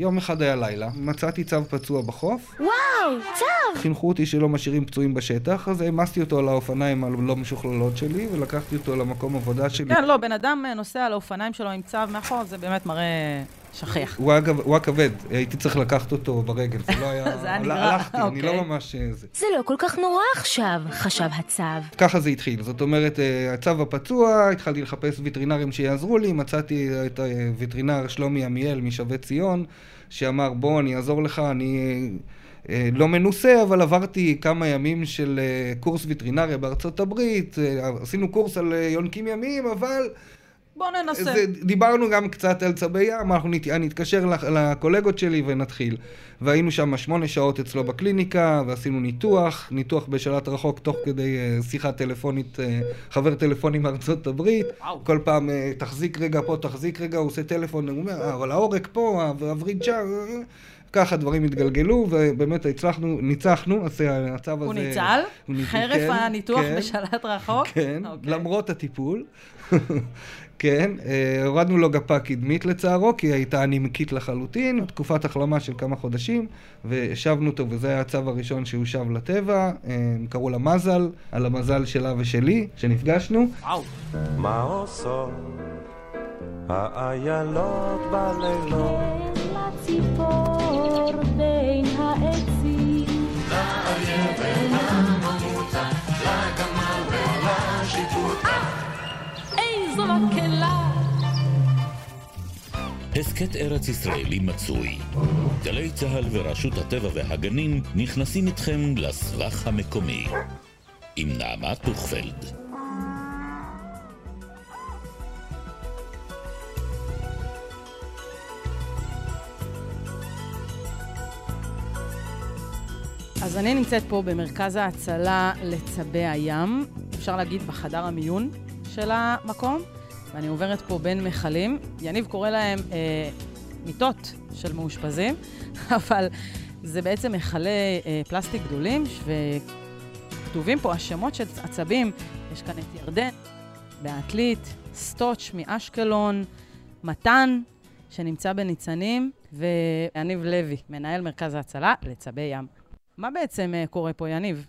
יום אחד היה לילה, מצאתי צב פצוע בחוף. וואו, צב! חינכו אותי שלא משאירים פצועים בשטח, אז העמסתי אותו על האופניים הלא משוכללות שלי, ולקחתי אותו למקום עבודה שלי. כן, לא, בן אדם אה, נוסע על האופניים שלו עם צו מאחור, זה באמת מראה שכיח. הוא היה, הוא היה כבד, הייתי צריך לקחת אותו ברגל, זה לא היה... זה היה נגרר, הלכתי, אני לא אוקיי. ממש... אה, זה. זה לא כל כך נורא עכשיו, חשב הצב. ככה זה התחיל, זאת אומרת, אה, הצו הפצוע, התחלתי לחפש וטרינרים שיעזרו לי, מצאתי את הווטרינר שלומי עמיאל משבי ציון, שאמר בוא אני אעזור לך, אני לא מנוסה, אבל עברתי כמה ימים של אה, קורס וטרינריה בארצות הברית, אה, עשינו קורס על אה, יונקים ימיים, אבל בוא ננסה. זה, דיברנו גם קצת על צבי ים, אנחנו נת, אני אתקשר לק- לקולגות שלי ונתחיל. והיינו שם שמונה שעות אצלו בקליניקה, ועשינו ניתוח, ניתוח בשלט רחוק תוך כדי אה, שיחה טלפונית, אה, חבר טלפוני מארצות הברית. וואו. כל פעם, אה, תחזיק רגע פה, תחזיק רגע, הוא עושה טלפון, הוא אומר, "אה, אבל העורק פה, הווריד שם, אה, אה." ככה דברים התגלגלו, ובאמת הצלחנו, ניצחנו, אז הצו הזה... הוא ניצל? הוא ניצל, חרף כן, הניתוח כן. בשלט רחוק? כן, אוקיי. למרות הטיפול. כן, אה, הורדנו לו גפה קדמית לצערו, כי הייתה נימקית לחלוטין, תקופת החלמה של כמה חודשים, והשבנו אותו, וזה היה הצו הראשון שהוא שב לטבע, אה, קראו לה מזל, על המזל שלה ושלי, שנפגשנו. וואו. מה עושות האיילות בלילות? לציפור בין העצים. איזו מקהלה! הסכת ארץ ישראלי מצוי. גלי צה"ל ורשות הטבע והגנים נכנסים איתכם לסבך המקומי. עם נעמה טוכפלד. אני נמצאת פה במרכז ההצלה לצבי הים, אפשר להגיד בחדר המיון של המקום, ואני עוברת פה בין מכלים. יניב קורא להם אה, מיטות של מאושפזים, אבל זה בעצם מכלי אה, פלסטיק גדולים, וכתובים פה השמות של עצבים. יש כאן את ירדן, בעתלית, סטוץ' מאשקלון, מתן, שנמצא בניצנים, ויניב לוי, מנהל מרכז ההצלה לצבי ים. מה בעצם אה, קורה פה, יניב?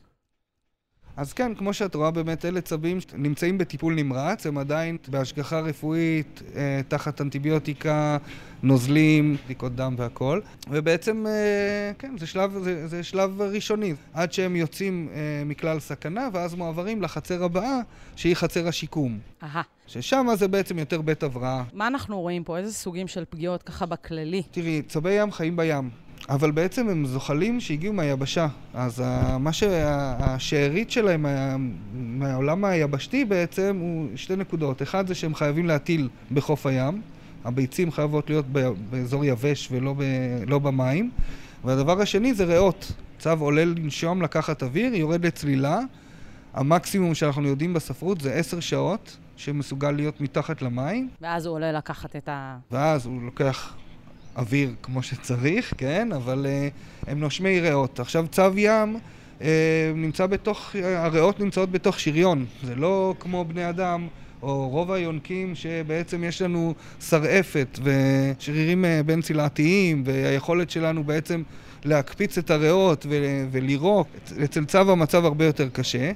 אז כן, כמו שאת רואה, באמת אלה צבים נמצאים בטיפול נמרץ, הם עדיין בהשגחה רפואית, אה, תחת אנטיביוטיקה, נוזלים, בדיקות דם והכל. ובעצם, אה, כן, זה שלב, זה, זה שלב ראשוני, עד שהם יוצאים אה, מכלל סכנה, ואז מועברים לחצר הבאה, שהיא חצר השיקום. אהה. ששם זה בעצם יותר בית הבראה. מה אנחנו רואים פה? איזה סוגים של פגיעות ככה בכללי? תראי, צבי ים חיים בים. אבל בעצם הם זוחלים שהגיעו מהיבשה. אז ה- מה שהשארית שלהם מה- מהעולם היבשתי בעצם הוא שתי נקודות. אחד זה שהם חייבים להטיל בחוף הים. הביצים חייבות להיות באזור יבש ולא ב, לא במים. והדבר השני זה ריאות. צב עולה לנשום, לקחת אוויר, יורד לצלילה. המקסימום שאנחנו יודעים בספרות זה עשר שעות שמסוגל להיות מתחת למים. ואז הוא עולה לקחת את ה... ואז הוא לוקח אוויר כמו שצריך, כן? אבל uh, הם נושמי ריאות. עכשיו, צו ים uh, נמצא בתוך, הריאות נמצאות בתוך שריון. זה לא כמו בני אדם, או רוב היונקים שבעצם יש לנו שרעפת ושרירים uh, בין צלעתיים, והיכולת שלנו בעצם להקפיץ את הריאות ו- ולירוק. אצל צו המצב הרבה יותר קשה.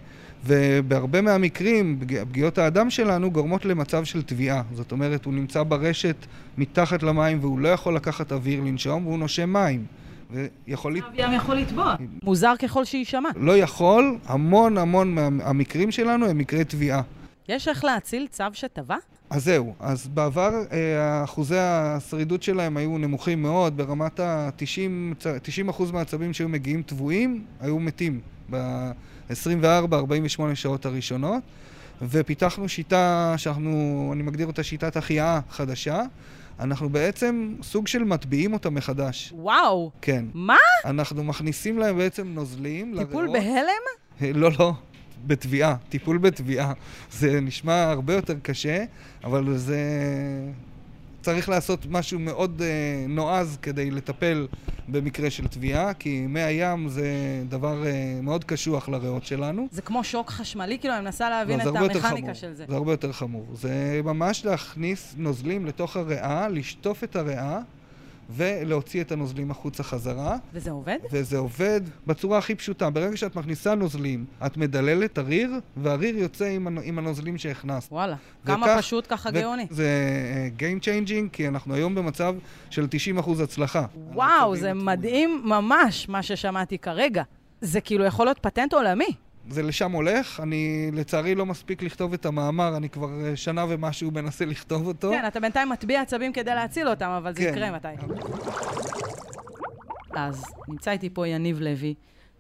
ובהרבה מהמקרים, פג- פגיעות האדם שלנו גורמות למצב של טביעה. זאת אומרת, הוא נמצא ברשת מתחת למים והוא לא יכול לקחת אוויר לנשום והוא נושם מים. ויכול... להת- ים יכול לטבוע. מוזר ככל שיישמע. לא יכול, המון המון מהמקרים שלנו הם מקרי טביעה. יש איך להציל צו שטבע? אז זהו, אז בעבר אה, אחוזי השרידות שלהם היו נמוכים מאוד, ברמת ה-90% 90% מהעצבים שהיו מגיעים טבועים, היו מתים ב-24-48 שעות הראשונות, ופיתחנו שיטה שאנחנו, אני מגדיר אותה שיטת החייאה חדשה. אנחנו בעצם סוג של מטביעים אותה מחדש. וואו. כן. מה? אנחנו מכניסים להם בעצם נוזלים טיפול לריאות. בהלם? לא, לא, בתביעה, טיפול בתביעה. זה נשמע הרבה יותר קשה, אבל זה... צריך לעשות משהו מאוד uh, נועז כדי לטפל במקרה של תביעה, כי מי הים זה דבר uh, מאוד קשוח לריאות שלנו. זה כמו שוק חשמלי? כאילו, אני מנסה להבין לא, את המכניקה חמור. של זה. זה הרבה יותר חמור. זה ממש להכניס נוזלים לתוך הריאה, לשטוף את הריאה, ולהוציא את הנוזלים החוצה חזרה. וזה עובד? וזה עובד בצורה הכי פשוטה. ברגע שאת מכניסה נוזלים, את מדללת הריר, והריר יוצא עם, עם הנוזלים שהכנסת. וואלה. כמה וכך- פשוט ככה גאוני. זה אה, Game Changing, כי אנחנו היום במצב של 90% הצלחה. וואו, זה. מדהים ממש מה ששמעתי כרגע. זה כאילו יכול להיות פטנט עולמי. זה לשם הולך, אני לצערי לא מספיק לכתוב את המאמר, אני כבר אה, שנה ומשהו מנסה לכתוב אותו. כן, אתה בינתיים מטביע עצבים כדי להציל אותם, אבל זה כן. יקרה מתי. אז נמצא איתי פה יניב לוי,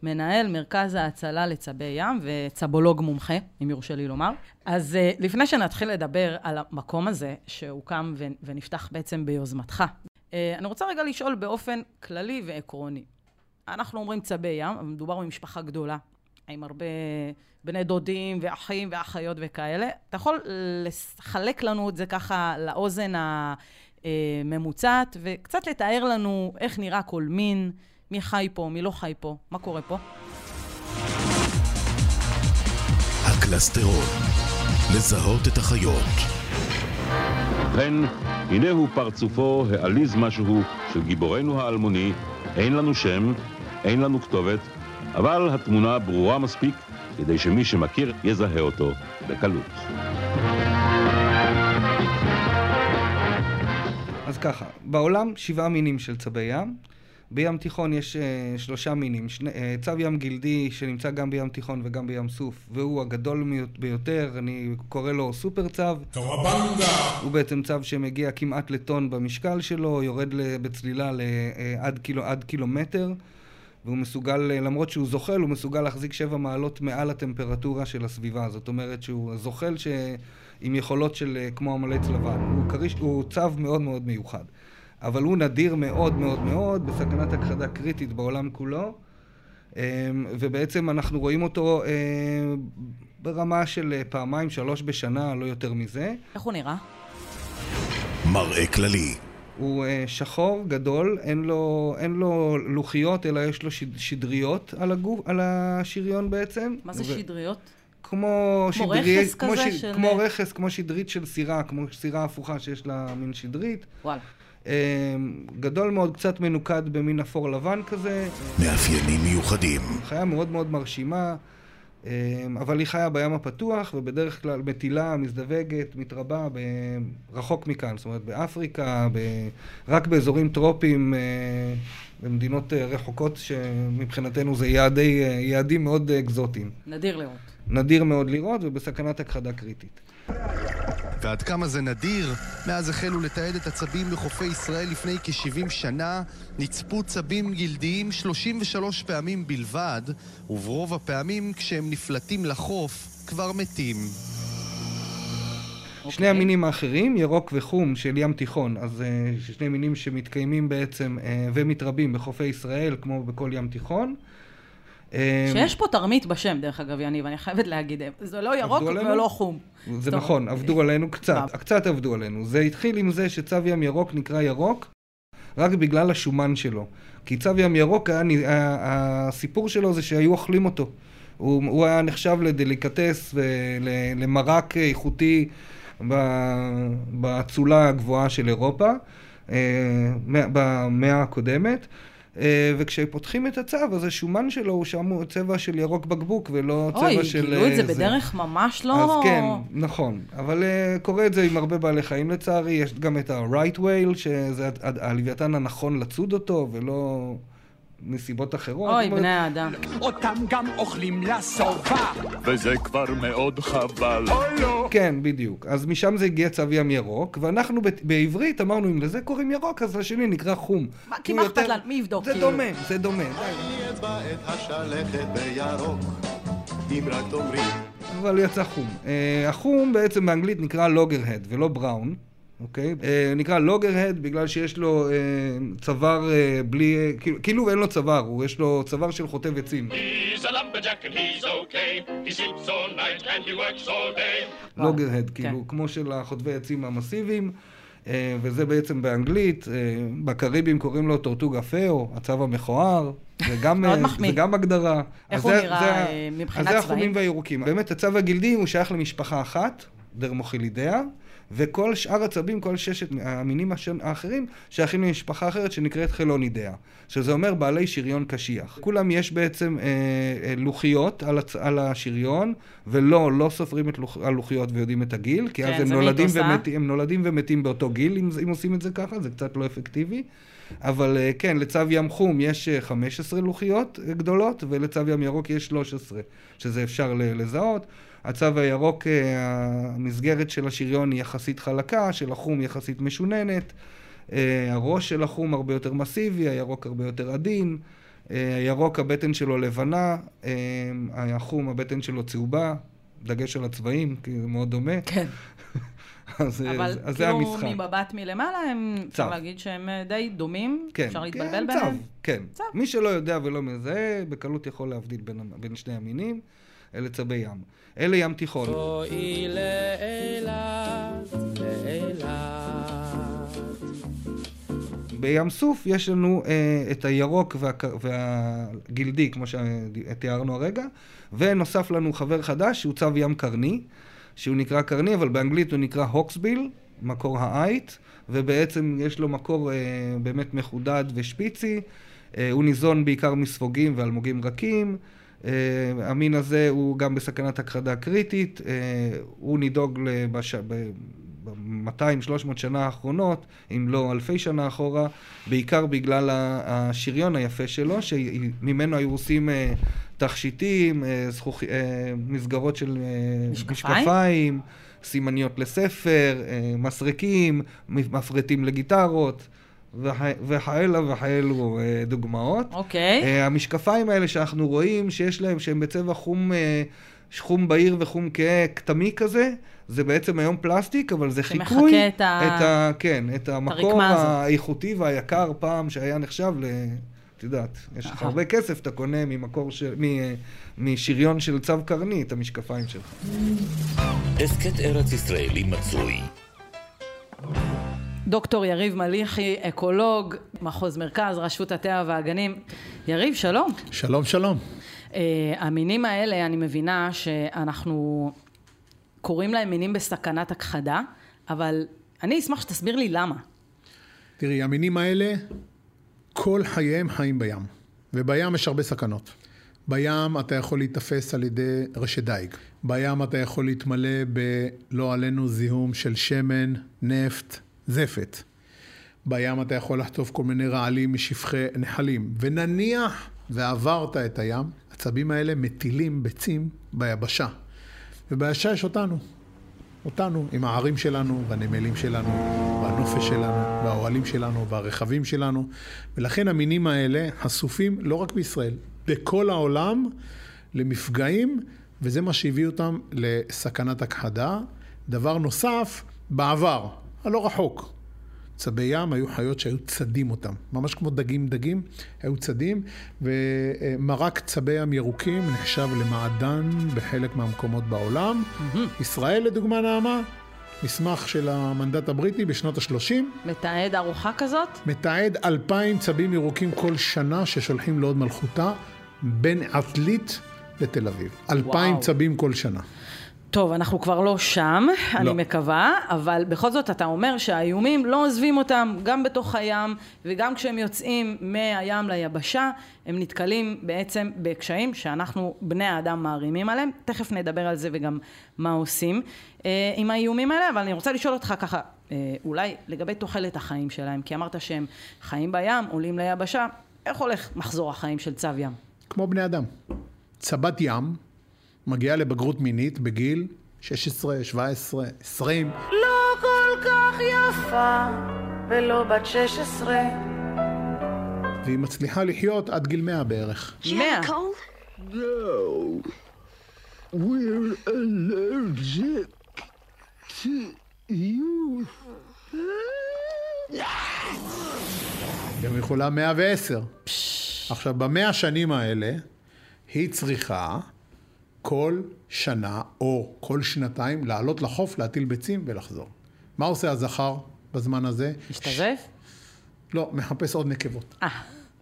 מנהל מרכז ההצלה לצבי ים וצבולוג מומחה, אם יורשה לי לומר. אז uh, לפני שנתחיל לדבר על המקום הזה, שהוקם ונפתח בעצם ביוזמתך, uh, אני רוצה רגע לשאול באופן כללי ועקרוני. אנחנו אומרים צבי ים, אבל מדובר במשפחה גדולה, עם הרבה בני דודים ואחים ואחיות וכאלה. אתה יכול לחלק לנו את זה ככה לאוזן הממוצעת, וקצת לתאר לנו איך נראה כל מין, מי חי פה, מי לא חי פה, מה קורה פה? הקלסטרון. לזהות את החיות. ובכן, הנה הוא פרצופו העליז משהו של גיבורנו האלמוני, אין לנו שם, אין לנו כתובת, אבל התמונה ברורה מספיק כדי שמי שמכיר יזהה אותו בקלות. אז ככה, בעולם שבעה מינים של צבי ים. בים תיכון יש uh, שלושה מינים, שני, uh, צב ים גלדי שנמצא גם בים תיכון וגם בים סוף, והוא הגדול ביותר, אני קורא לו סופר צב. הוא בעצם צב שמגיע כמעט לטון במשקל שלו, יורד ל- בצלילה ל- אה, עד, קילו, עד קילומטר, והוא מסוגל, למרות שהוא זוחל, הוא מסוגל להחזיק שבע מעלות מעל הטמפרטורה של הסביבה. זאת אומרת שהוא זוחל ש... עם יכולות של אה, כמו המלץ לבן. הוא, כריש, הוא צב מאוד מאוד מיוחד. אבל הוא נדיר מאוד מאוד מאוד, בסכנת הכחדה קריטית בעולם כולו. אמ, ובעצם אנחנו רואים אותו אה, ברמה של אה, פעמיים, שלוש בשנה, לא יותר מזה. איך הוא נראה? מראה כללי. הוא אה, שחור, גדול, אין לו, אין לו לוחיות, אלא יש לו שד, שדריות על, הגוף, על השריון בעצם. מה זה ו- שדריות? כמו, כמו שדרי- רכס כמו כזה ש- של- כמו רכס, כמו שדרית של סירה, כמו סירה הפוכה שיש לה מין שדרית. וואלה. אה, גדול מאוד, קצת מנוקד במין אפור לבן כזה. מאפיינים מיוחדים. חיה מאוד מאוד מרשימה, אה, אבל היא חיה בים הפתוח, ובדרך כלל מטילה, מזדווגת, מתרבה ב... רחוק מכאן, זאת אומרת באפריקה, ב... רק באזורים טרופיים, אה, במדינות אה, רחוקות, שמבחינתנו זה יעדי, אה, יעדים מאוד אקזוטיים. נדיר לראות. נדיר מאוד לראות ובסכנת הכחדה קריטית. ועד כמה זה נדיר, מאז החלו לתעד את הצבים בחופי ישראל לפני כ-70 שנה, נצפו צבים גלדיים 33 פעמים בלבד, וברוב הפעמים כשהם נפלטים לחוף, כבר מתים. שני אוקיי. המינים האחרים, ירוק וחום של ים תיכון, אז אה, שני מינים שמתקיימים בעצם אה, ומתרבים בחופי ישראל, כמו בכל ים תיכון. אה, שיש פה תרמית בשם, דרך אגב, יניב, אני חייבת להגיד. זה לא ירוק? ולא חום. זה טוב. נכון, עבדו עלינו קצת. קצת עבדו עלינו. זה התחיל עם זה שצו ים ירוק נקרא ירוק, רק בגלל השומן שלו. כי צו ים ירוק, היה, הסיפור שלו זה שהיו אוכלים אותו. הוא, הוא היה נחשב לדליקטס ולמרק איכותי באצולה הגבוהה של אירופה, אה, מא- במאה הקודמת. אה, וכשפותחים את הצו, אז השומן שלו הוא שם הוא צבע של ירוק בקבוק ולא צבע אוי, של... גילו את אה, זה בדרך ממש לא... אז כן, נכון. אבל uh, קורה את זה עם הרבה בעלי חיים לצערי. יש גם את ה-right whale, שזה הלוויתן הנכון לצוד אותו, ולא מסיבות אחרות. אוי, בני האדם. אותם גם אוכלים לשובע. וזה כבר מאוד חבל. אוי לא. כן, בדיוק. אז משם זה הגיע צו ים ירוק, ואנחנו ב- בעברית אמרנו, אם לזה קוראים ירוק, אז לשני נקרא חום. מה, כי מה אכפת יותר- לנו? מי יבדוק? זה כאילו? דומה, זה דומה. את השלכת בירוק, אם רק תאמרי אבל יצא חום. Uh, החום בעצם באנגלית נקרא לוגר-הד ולא בראון, אוקיי? Uh, נקרא לוגר-הד בגלל שיש לו uh, צוואר uh, בלי... Uh, כאילו, כאילו אין לו צוואר, הוא יש לו צוואר של חוטב עצים. He's a lumberjack and he's okay. He sleeps all night and he works all day. וואו, לוגר-הד, כן. כאילו, כמו של החוטבי עצים המסיביים. uh, וזה בעצם באנגלית, uh, בקריבים קוראים לו טורטוגה פאו, הצו המכוער, זה גם, מחמיא. זה גם הגדרה. איך אז הוא זה- נראה, זה אה, מבחינת אז זה צבעים? החומים והירוקים. באמת, הצו הגלדי הוא שייך למשפחה אחת, דרמוחילידיה, וכל שאר הצבים, כל ששת המינים האחרים, שייכים למשפחה אחרת שנקראת חלונידאה, שזה אומר בעלי שריון קשיח. כולם יש בעצם אה, אה, לוחיות על, הצ... על השריון, ולא, לא סופרים את לוח... הלוחיות ויודעים את הגיל, כי כן, אז הם זה נולדים, אה? ומתים, הם נולדים ומתים באותו גיל, אם, אם עושים את זה ככה, זה קצת לא אפקטיבי. אבל אה, כן, לצו ים חום יש אה, 15 לוחיות אה, גדולות, ולצו ים ירוק יש 13, שזה אפשר לזהות. הצו הירוק, אה, המסגרת של השריון היא יחסית חלקה, של החום יחסית משוננת. אה, הראש של החום הרבה יותר מסיבי, הירוק הרבה יותר עדין. אה, הירוק, הבטן שלו לבנה, החום, הבטן שלו צהובה. דגש על הצבעים, כי זה מאוד דומה. כן. אז, אבל אז זה כאילו המשחק. ממבט מלמעלה, הם, אפשר צו. להגיד שהם די דומים, כן, אפשר כן, להתבלבל צו, ביניהם. כן. מי שלא יודע ולא מזהה, בקלות יכול להבדיל בין, בין שני המינים. אלה צבי ים. אלה ים תיכון. בואי לאילת, לאילת. בים סוף יש לנו אה, את הירוק והק... והגלדי, כמו שתיארנו הרגע, ונוסף לנו חבר חדש שהוא צב ים קרני, שהוא נקרא קרני, אבל באנגלית הוא נקרא הוקסביל, מקור העייט, ובעצם יש לו מקור אה, באמת מחודד ושפיצי. אה, הוא ניזון בעיקר מספוגים ואלמוגים רכים. אה, המין הזה הוא גם בסכנת הכחדה קריטית, אה, הוא נידוג לבש... ב... ב-200-300 שנה האחרונות, אם לא אלפי שנה אחורה, בעיקר בגלל השריון היפה שלו, שממנו היו עושים אה, תכשיטים, זכוכ... מסגרות של משקפיים? משקפיים, סימניות לספר, מסרקים, מפרטים לגיטרות. וכ- וכאלה וכאלו אה, דוגמאות. אוקיי. אה, המשקפיים האלה שאנחנו רואים, שיש להם, שהם בצבע חום, אה, חום בהיר וחום כהה, כתמי כזה, זה בעצם היום פלסטיק, אבל זה שמחקה חיקוי. את ה- את ה... כן, את המקור הזאת. האיכותי והיקר פעם, שהיה נחשב ל... את יודעת, יש לך. הרבה כסף, אתה קונה ממקור של... מ... משריון של צו קרני את המשקפיים שלך. הסכת ארץ ישראלי מצוי. דוקטור יריב מליחי, אקולוג, מחוז מרכז, רשות הטבע והגנים. יריב, שלום. שלום, שלום. Uh, המינים האלה, אני מבינה שאנחנו קוראים להם מינים בסכנת הכחדה, אבל אני אשמח שתסביר לי למה. תראי, המינים האלה, כל חייהם חיים בים. ובים יש הרבה סכנות. בים אתה יכול להיתפס על ידי רשת דייג. בים אתה יכול להתמלא בלא עלינו זיהום של שמן, נפט, זפת. בים אתה יכול לחטוף כל מיני רעלים משפכי נחלים. ונניח ועברת את הים, הצבים האלה מטילים ביצים ביבשה. וביבשה יש אותנו. אותנו, עם הערים שלנו, והנמלים שלנו, והנופש שלנו, והאוהלים שלנו, והרכבים שלנו. ולכן המינים האלה חשופים לא רק בישראל, בכל העולם למפגעים, וזה מה שהביא אותם לסכנת הכחדה. דבר נוסף, בעבר, הלא רחוק, צבי ים היו חיות שהיו צדים אותם, ממש כמו דגים דגים, היו צדים, ומרק צבי ים ירוקים נחשב למעדן בחלק מהמקומות בעולם. ישראל לדוגמה נעמה, מסמך של המנדט הבריטי בשנות ה-30, מתעד ארוחה כזאת? מתעד אלפיים צבים ירוקים כל שנה ששולחים להוד מלכותה בין עתלית לתל אביב. אלפיים. צבים כל שנה. טוב, אנחנו כבר לא שם, אני לא. מקווה, אבל בכל זאת אתה אומר שהאיומים לא עוזבים אותם גם בתוך הים, וגם כשהם יוצאים מהים ליבשה, הם נתקלים בעצם בקשיים שאנחנו, בני האדם, מערימים עליהם. תכף נדבר על זה וגם מה עושים אה, עם האיומים האלה, אבל אני רוצה לשאול אותך ככה, אה, אולי לגבי תוחלת החיים שלהם, כי אמרת שהם חיים בים, עולים ליבשה, איך הולך מחזור החיים של צב ים? כמו בני אדם. צבת ים מגיעה לבגרות מינית בגיל 16, 17, 20. לא כל כך יפה, ולא בת 16. והיא מצליחה לחיות עד גיל 100 בערך. מאה. No. We're allergic to you. גם יכולה 110. עכשיו, במאה השנים האלה, היא צריכה כל שנה או כל שנתיים לעלות לחוף, להטיל ביצים ולחזור. מה עושה הזכר בזמן הזה? משתזף? לא, מחפש עוד נקבות. אה.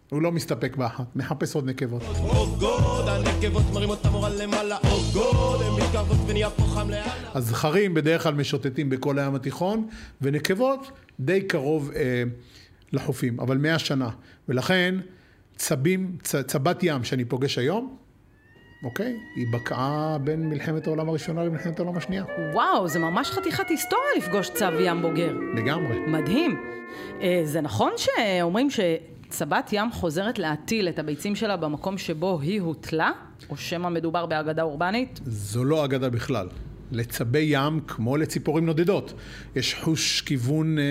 הוא לא מסתפק באחת, מחפש עוד נקבות. God, הנקבות מרימות את המורל למעלה, oh God, הן מתקרבות ונהיה פה חם לאללה. אז זכרים בדרך כלל משוטטים בכל הים התיכון, ונקבות די קרוב אה, לחופים, אבל מאה שנה. ולכן צבים, צ, צבת ים שאני פוגש היום, אוקיי? היא בקעה בין מלחמת העולם הראשונה למלחמת העולם השנייה. וואו, זה ממש חתיכת היסטוריה לפגוש צב ים בוגר. לגמרי. מדהים. אה, זה נכון שאומרים שצבת ים חוזרת להטיל את הביצים שלה במקום שבו היא הוטלה? או שמא מדובר באגדה אורבנית? זו לא אגדה בכלל. לצבי ים, כמו לציפורים נודדות, יש חוש כיוון אה,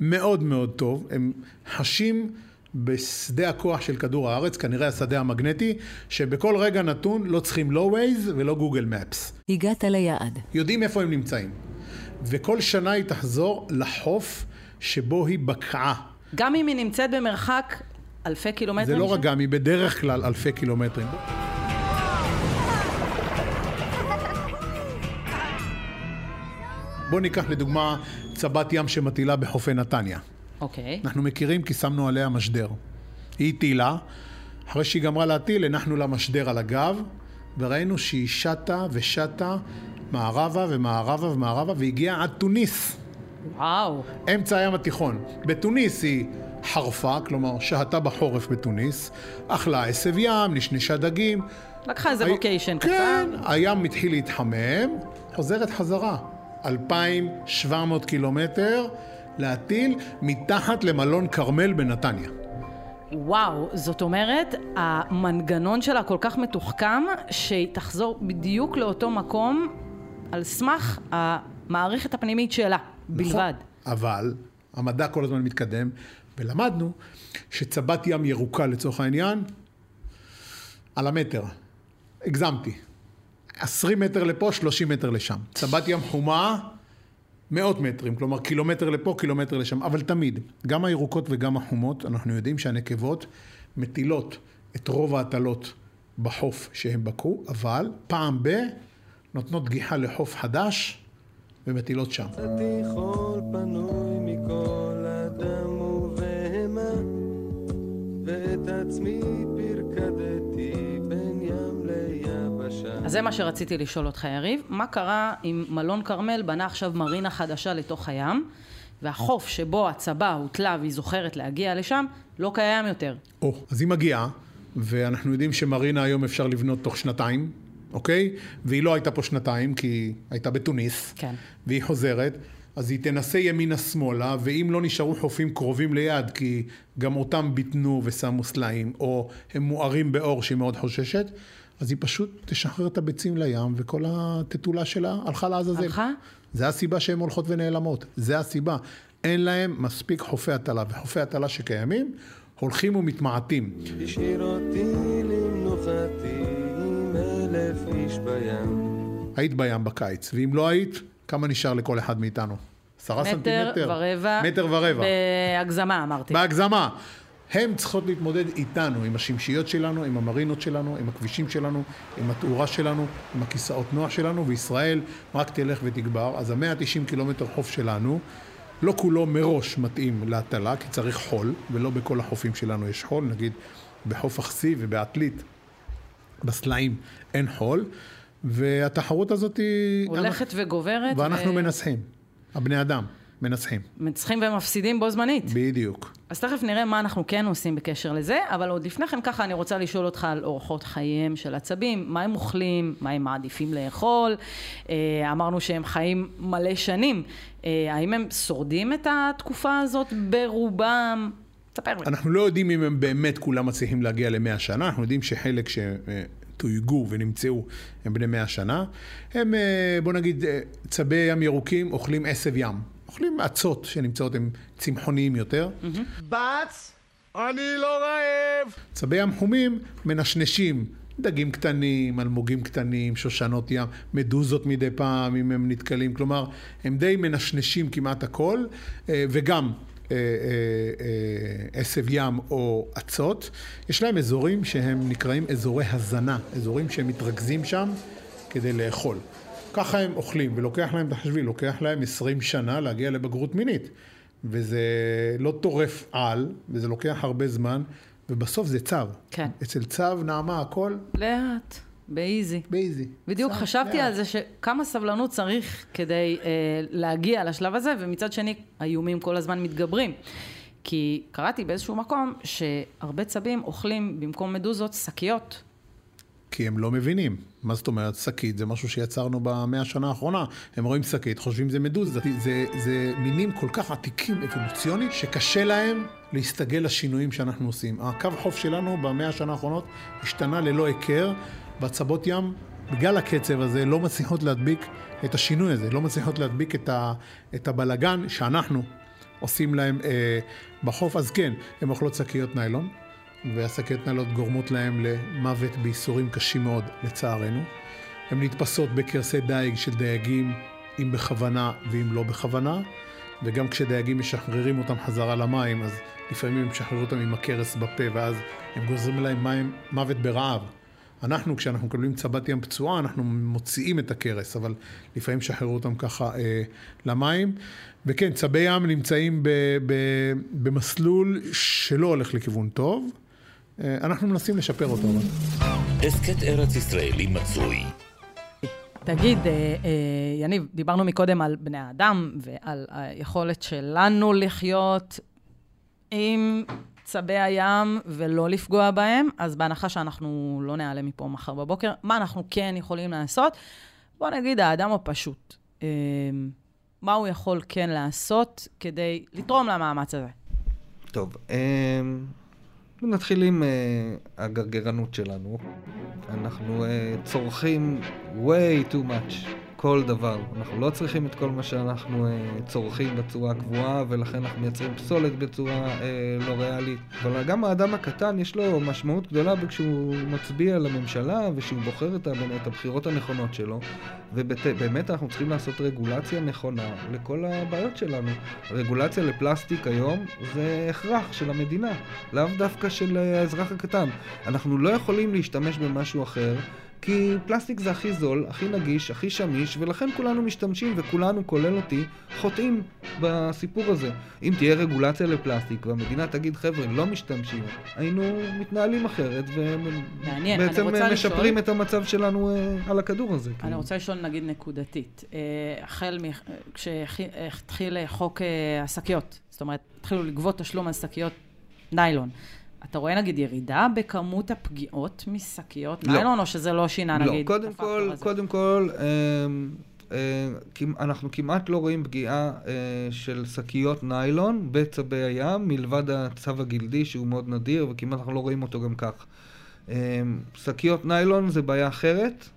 מאוד מאוד טוב. הם חשים בשדה הכוח של כדור הארץ, כנראה השדה המגנטי, שבכל רגע נתון לא צריכים לא Waze ולא גוגל מפס. הגעת ליעד. יודעים איפה הם נמצאים. וכל שנה היא תחזור לחוף שבו היא בקעה. גם אם היא נמצאת במרחק אלפי קילומטרים? זה לא? רק גם, היא בדרך כלל אלפי קילומטרים. בואו ניקח לדוגמה צבת ים שמטילה בחופי נתניה. אוקיי. אנחנו מכירים כי שמנו עליה משדר. היא הטילה, אחרי שהיא גמרה להטיל, הנחנו לה משדר על הגב, וראינו שהיא שטה ושטה מערבה ומערבה ומערבה, והגיעה עד תוניס. וואו. אמצע הים התיכון. בתוניס היא חרפה, כלומר שהתה בחורף בתוניס, אכלה עשב ים, נשנשה דגים. לקחה איזה הי- ווקיישן קצר. כן, הים התחיל להתחמם, חוזרת חזרה. 2,700 קילומטר להטיל מתחת למלון כרמל בנתניה. וואו, זאת אומרת, המנגנון שלה כל כך מתוחכם, שהיא תחזור בדיוק לאותו מקום על סמך המערכת הפנימית שלה, בלבד. נכון, אבל המדע כל הזמן מתקדם, ולמדנו שצבת ים ירוקה לצורך העניין, על המטר. הגזמתי. 20 מטר לפה, 30 מטר לשם. צבת ים חומה, מאות מטרים, כלומר קילומטר לפה, קילומטר לשם, אבל תמיד, גם הירוקות וגם החומות, אנחנו יודעים שהנקבות מטילות את רוב ההטלות בחוף שהם בקעו, אבל פעם ב... נותנות גיחה לחוף חדש ומטילות שם. ואת עצמי אז זה מה שרציתי לשאול אותך, יריב. מה קרה אם מלון כרמל בנה עכשיו מרינה חדשה לתוך הים, והחוף שבו הצבה הוטלה והיא זוכרת להגיע לשם, לא קיים יותר? או, אז היא מגיעה, ואנחנו יודעים שמרינה היום אפשר לבנות תוך שנתיים, אוקיי? והיא לא הייתה פה שנתיים, כי היא הייתה בתוניס. כן. והיא חוזרת, אז היא תנסה ימינה-שמאלה, ואם לא נשארו חופים קרובים ליד, כי גם אותם ביטנו ושמו סלעים, או הם מוארים באור שהיא מאוד חוששת, אז היא פשוט תשחרר את הביצים לים, וכל התטולה שלה הלכה לעזאזל. הלכה? זה הסיבה שהן הולכות ונעלמות. זה הסיבה. אין להם מספיק חופי הטלה, וחופי הטלה שקיימים הולכים ומתמעטים. השאיר אותי למנוחתי עם אלף איש בים. היית בים בקיץ, ואם לא היית, כמה נשאר לכל אחד מאיתנו? עשרה מטר סנטימטר? ורבע. מטר ורבע. בהגזמה, אמרתי. בהגזמה. הן צריכות להתמודד איתנו, עם השמשיות שלנו, עם המרינות שלנו, עם הכבישים שלנו, עם התאורה שלנו, עם הכיסאות נוח שלנו, וישראל רק תלך ותגבר. אז ה-190 קילומטר חוף שלנו, לא כולו מראש מתאים להטלה, כי צריך חול, ולא בכל החופים שלנו יש חול, נגיד בחוף אכסי ובעתלית, בסלעים אין חול, והתחרות הזאת היא... הולכת וגוברת. ואנחנו ו- מנסחים, הבני אדם מנסחים. מנצחים ומפסידים בו זמנית. בדיוק. אז תכף נראה מה אנחנו כן עושים בקשר לזה, אבל עוד לפני כן ככה אני רוצה לשאול אותך על אורחות חייהם של עצבים, מה הם אוכלים, מה הם מעדיפים לאכול, אה, אמרנו שהם חיים מלא שנים, אה, האם הם שורדים את התקופה הזאת ברובם? ספר לי. אנחנו לא יודעים אם הם באמת כולם מצליחים להגיע למאה שנה, אנחנו יודעים שחלק שתויגו ונמצאו הם בני מאה שנה. הם, אה, בוא נגיד, אה, צבי ים ירוקים אוכלים עשב ים. אוכלים אצות שנמצאות, הם צמחוניים יותר. בץ, אני לא רעב. צבי ים חומים מנשנשים דגים קטנים, אלמוגים קטנים, שושנות ים, מדוזות מדי פעם אם הם נתקלים, כלומר, הם די מנשנשים כמעט הכל, אה, וגם אה, אה, עשב ים או אצות. יש להם אזורים שהם נקראים אזורי הזנה, אזורים שהם מתרכזים שם כדי לאכול. ככה הם אוכלים, ולוקח להם, תחשבי, לוקח להם 20 שנה להגיע לבגרות מינית. וזה לא טורף על, וזה לוקח הרבה זמן, ובסוף זה צו. כן. אצל צו, נעמה, הכל... לאט, באיזי. באיזי. בדיוק צו, חשבתי לאט. על זה שכמה סבלנות צריך כדי אה, להגיע לשלב הזה, ומצד שני, האיומים כל הזמן מתגברים. כי קראתי באיזשהו מקום שהרבה צבים אוכלים במקום מדוזות שקיות. כי הם לא מבינים. מה זאת אומרת, שקית זה משהו שיצרנו במאה השנה האחרונה. הם רואים שקית, חושבים זה מדוז. זה, זה, זה מינים כל כך עתיקים אבולוציונית, שקשה להם להסתגל לשינויים שאנחנו עושים. הקו חוף שלנו במאה השנה האחרונות השתנה ללא היכר. בהצבות ים, בגלל הקצב הזה, לא מצליחות להדביק את השינוי הזה, לא מצליחות להדביק את, ה, את הבלגן שאנחנו עושים להם אה, בחוף. אז כן, הם אוכלות שקיות ניילון. והשקיות ניילון גורמות להם למוות בייסורים קשים מאוד, לצערנו. הן נתפסות בקרסי דייג של דייגים, אם בכוונה ואם לא בכוונה, וגם כשדייגים משחררים אותם חזרה למים, אז לפעמים הם משחררו אותם עם הקרס בפה, ואז הם גוזרים להם מים, מוות ברעב. אנחנו, כשאנחנו מקבלים צבת ים פצועה, אנחנו מוציאים את הקרס, אבל לפעמים שחררו אותם ככה אה, למים. וכן, צבי ים נמצאים ב, ב, במסלול שלא הולך לכיוון טוב. אה, אנחנו מנסים לשפר אותו. הסכת ארץ ישראלי מצוי. תגיד, אה, אה, יניב, דיברנו מקודם על בני האדם ועל היכולת שלנו לחיות עם צבי הים ולא לפגוע בהם, אז בהנחה שאנחנו לא נעלה מפה מחר בבוקר, מה אנחנו כן יכולים לעשות? בוא נגיד, האדם הפשוט. מה הוא יכול כן לעשות כדי לתרום למאמץ הזה? טוב, אה, נתחיל עם uh, הגרגרנות שלנו. אנחנו uh, צורכים way too much, כל דבר. אנחנו לא צריכים את כל מה שאנחנו uh, צורכים בצורה קבועה, ולכן אנחנו מייצרים פסולת בצורה uh, לא ריאלית. אבל גם האדם הקטן יש לו משמעות גדולה כשהוא מצביע לממשלה, ושהוא בוחר את, את הבחירות הנכונות שלו. ובאמת אנחנו צריכים לעשות רגולציה נכונה לכל הבעיות שלנו. רגולציה לפלסטיק היום זה הכרח של המדינה, לאו דווקא של האזרח הקטן. אנחנו לא יכולים להשתמש במשהו אחר. כי פלסטיק זה הכי זול, הכי נגיש, הכי שמיש, ולכן כולנו משתמשים, וכולנו, כולל אותי, חוטאים בסיפור הזה. אם תהיה רגולציה לפלסטיק, והמדינה תגיד, חבר'ה, לא משתמשים, היינו מתנהלים אחרת, ובעצם משפרים לשאול... את המצב שלנו uh, על הכדור הזה. אני כאילו. רוצה לשאול, נגיד, נקודתית. Uh, החל מ... כשהתחיל חוק uh, השקיות, זאת אומרת, התחילו לגבות תשלום על שקיות ניילון. אתה רואה נגיד ירידה בכמות הפגיעות משקיות לא. ניילון, או שזה לא שינה לא. נגיד? לא, קודם כל, הזה? קודם כל, אה, אה, אנחנו כמעט לא רואים פגיעה אה, של שקיות ניילון בצבי הים, מלבד הצו הגלדי שהוא מאוד נדיר, וכמעט אנחנו לא רואים אותו גם כך. אה, שקיות ניילון זה בעיה אחרת,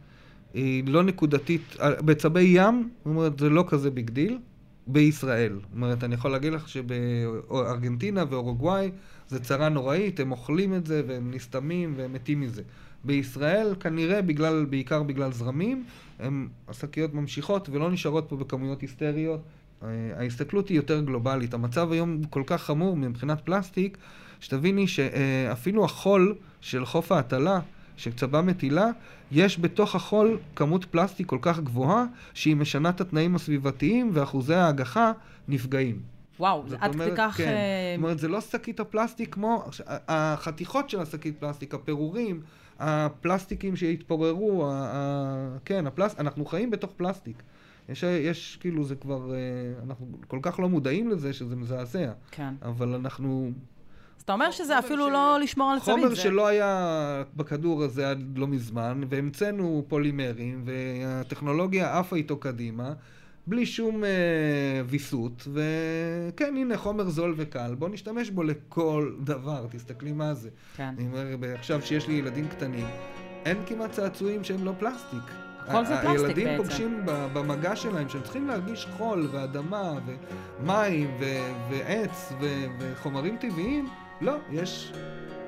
היא לא נקודתית, בצבי ים, זאת אומרת, זה לא כזה big deal. בישראל. זאת אומרת, אני יכול להגיד לך שבארגנטינה ואורוגוואי זה צרה נוראית, הם אוכלים את זה והם נסתמים והם מתים מזה. בישראל, כנראה, בגלל, בעיקר בגלל זרמים, הם, השקיות ממשיכות ולא נשארות פה בכמויות היסטריות. ההסתכלות היא יותר גלובלית. המצב היום כל כך חמור מבחינת פלסטיק, שתביני שאפילו החול של חוף ההטלה, שצבא מטילה, יש בתוך החול כמות פלסטיק כל כך גבוהה, שהיא משנה את התנאים הסביבתיים ואחוזי ההגחה נפגעים. וואו, זה עד כדי כך... כן. זאת אומרת, זה לא שקית הפלסטיק כמו... החתיכות של השקית פלסטיק, הפירורים, הפלסטיקים שהתפוררו, ה... ה... כן, הפלס... אנחנו חיים בתוך פלסטיק. יש, יש, כאילו, זה כבר... אנחנו כל כך לא מודעים לזה שזה מזעזע. כן. אבל אנחנו... אז אתה אומר שזה אפילו ש... לא לשמור על צווית. חומר זה... שלא היה בכדור הזה עד לא מזמן, והמצאנו פולימרים, והטכנולוגיה עפה איתו קדימה. בלי שום אה, ויסות, וכן, הנה, חומר זול וקל, בואו נשתמש בו לכל דבר, תסתכלי מה זה. כן. אני אומר, עכשיו שיש לי ילדים קטנים, אין כמעט צעצועים שהם לא פלסטיק. הכל זה פלסטיק בעצם. הילדים פוגשים במגע שלהם, שהם צריכים להרגיש חול ואדמה ומים ו- ועץ ו- וחומרים טבעיים, לא, יש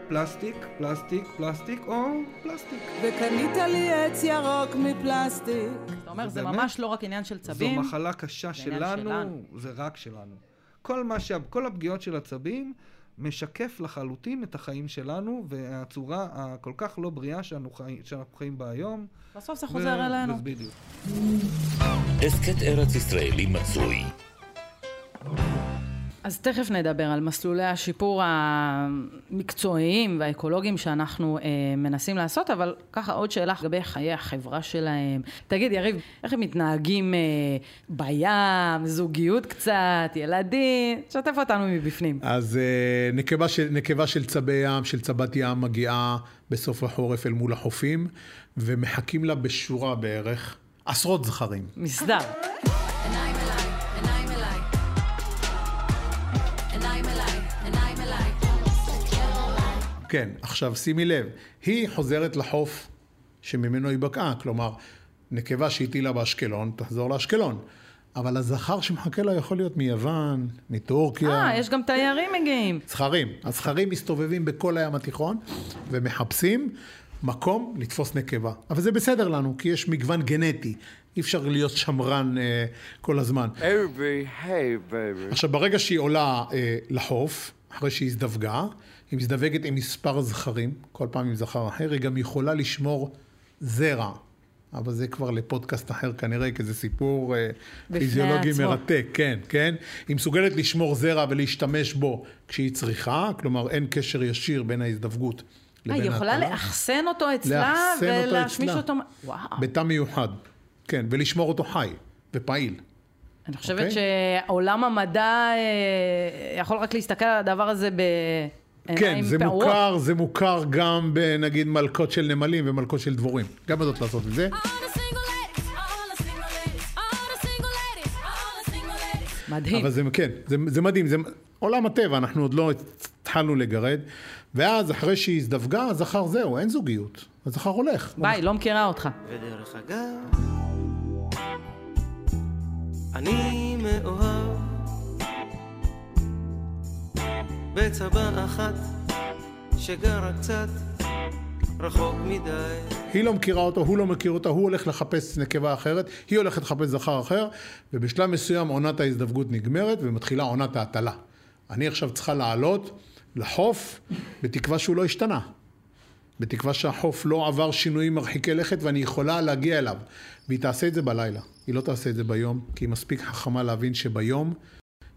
פלסטיק, פלסטיק, פלסטיק או פלסטיק. וקנית לי עץ ירוק מפלסטיק. אתה אומר, זה ממש לא רק עניין של צבים. זו מחלה קשה שלנו, זה רק שלנו. כל, מה ש... כל הפגיעות של הצבים משקף לחלוטין את החיים שלנו, והצורה הכל כך לא בריאה שאנחנו, חי... שאנחנו חיים בה היום. בסוף זה חוזר ו... אלינו. בדיוק. הסכת ארץ ישראלי מצוי. אז תכף נדבר על מסלולי השיפור המקצועיים והאקולוגיים שאנחנו אה, מנסים לעשות, אבל ככה עוד שאלה לגבי חיי החברה שלהם. תגיד, יריב, איך הם מתנהגים אה, בים, זוגיות קצת, ילדים? שתף אותנו מבפנים. אז אה, נקבה של, נקבה של צבי ים, של צבת ים, מגיעה בסוף החורף אל מול החופים, ומחכים לה בשורה בערך עשרות זכרים. מסדר. כן, עכשיו שימי לב, היא חוזרת לחוף שממנו היא בקעה, כלומר, נקבה שהטילה באשקלון, תחזור לאשקלון. אבל הזכר שמחכה לה יכול להיות מיוון, מטורקיה. אה, יש גם תיירים מגיעים. זכרים. הזכרים מסתובבים בכל הים התיכון ומחפשים מקום לתפוס נקבה. אבל זה בסדר לנו, כי יש מגוון גנטי. אי אפשר להיות שמרן אה, כל הזמן. Every hey baby. עכשיו, ברגע שהיא עולה אה, לחוף, אחרי שהיא הזדווגה, היא מזדווגת עם מספר זכרים, כל פעם עם זכר אחר, היא גם יכולה לשמור זרע. אבל זה כבר לפודקאסט אחר כנראה, כי זה סיפור אה, פיזיולוגי עצמו. מרתק, כן, כן. היא מסוגלת לשמור זרע ולהשתמש בו כשהיא צריכה, כלומר אין קשר ישיר בין ההזדווגות אה, לבין היא יכולה ההטלה. לאחסן אותו אצלה אותו ולהשמיש אצלה. אותו... וואו. בתא מיוחד, כן, ולשמור אותו חי ופעיל. אני חושבת אוקיי. שעולם המדע אה, יכול רק להסתכל על הדבר הזה כן, זה פעורות. מוכר, זה מוכר גם בנגיד מלכות של נמלים ומלכות של דבורים. גם יודעות לעשות את זה. מדהים. אבל זה, כן, זה, זה מדהים, זה עולם הטבע, אנחנו עוד לא התחלנו לגרד. ואז אחרי שהיא הזדווגה, הזכר זהו, אין זוגיות. הזכר הולך. ביי, לא מכירה אותך. ודרך אגב, אני מאוהב בצבא אחת שגרה קצת רחוק מדי. היא לא מכירה אותו, הוא לא מכיר אותה, הוא הולך לחפש נקבה אחרת, היא הולכת לחפש זכר אחר, ובשלב מסוים עונת ההזדווגות נגמרת ומתחילה עונת ההטלה. אני עכשיו צריכה לעלות לחוף בתקווה שהוא לא השתנה. בתקווה שהחוף לא עבר שינויים מרחיקי לכת ואני יכולה להגיע אליו. והיא תעשה את זה בלילה, היא לא תעשה את זה ביום, כי היא מספיק חכמה להבין שביום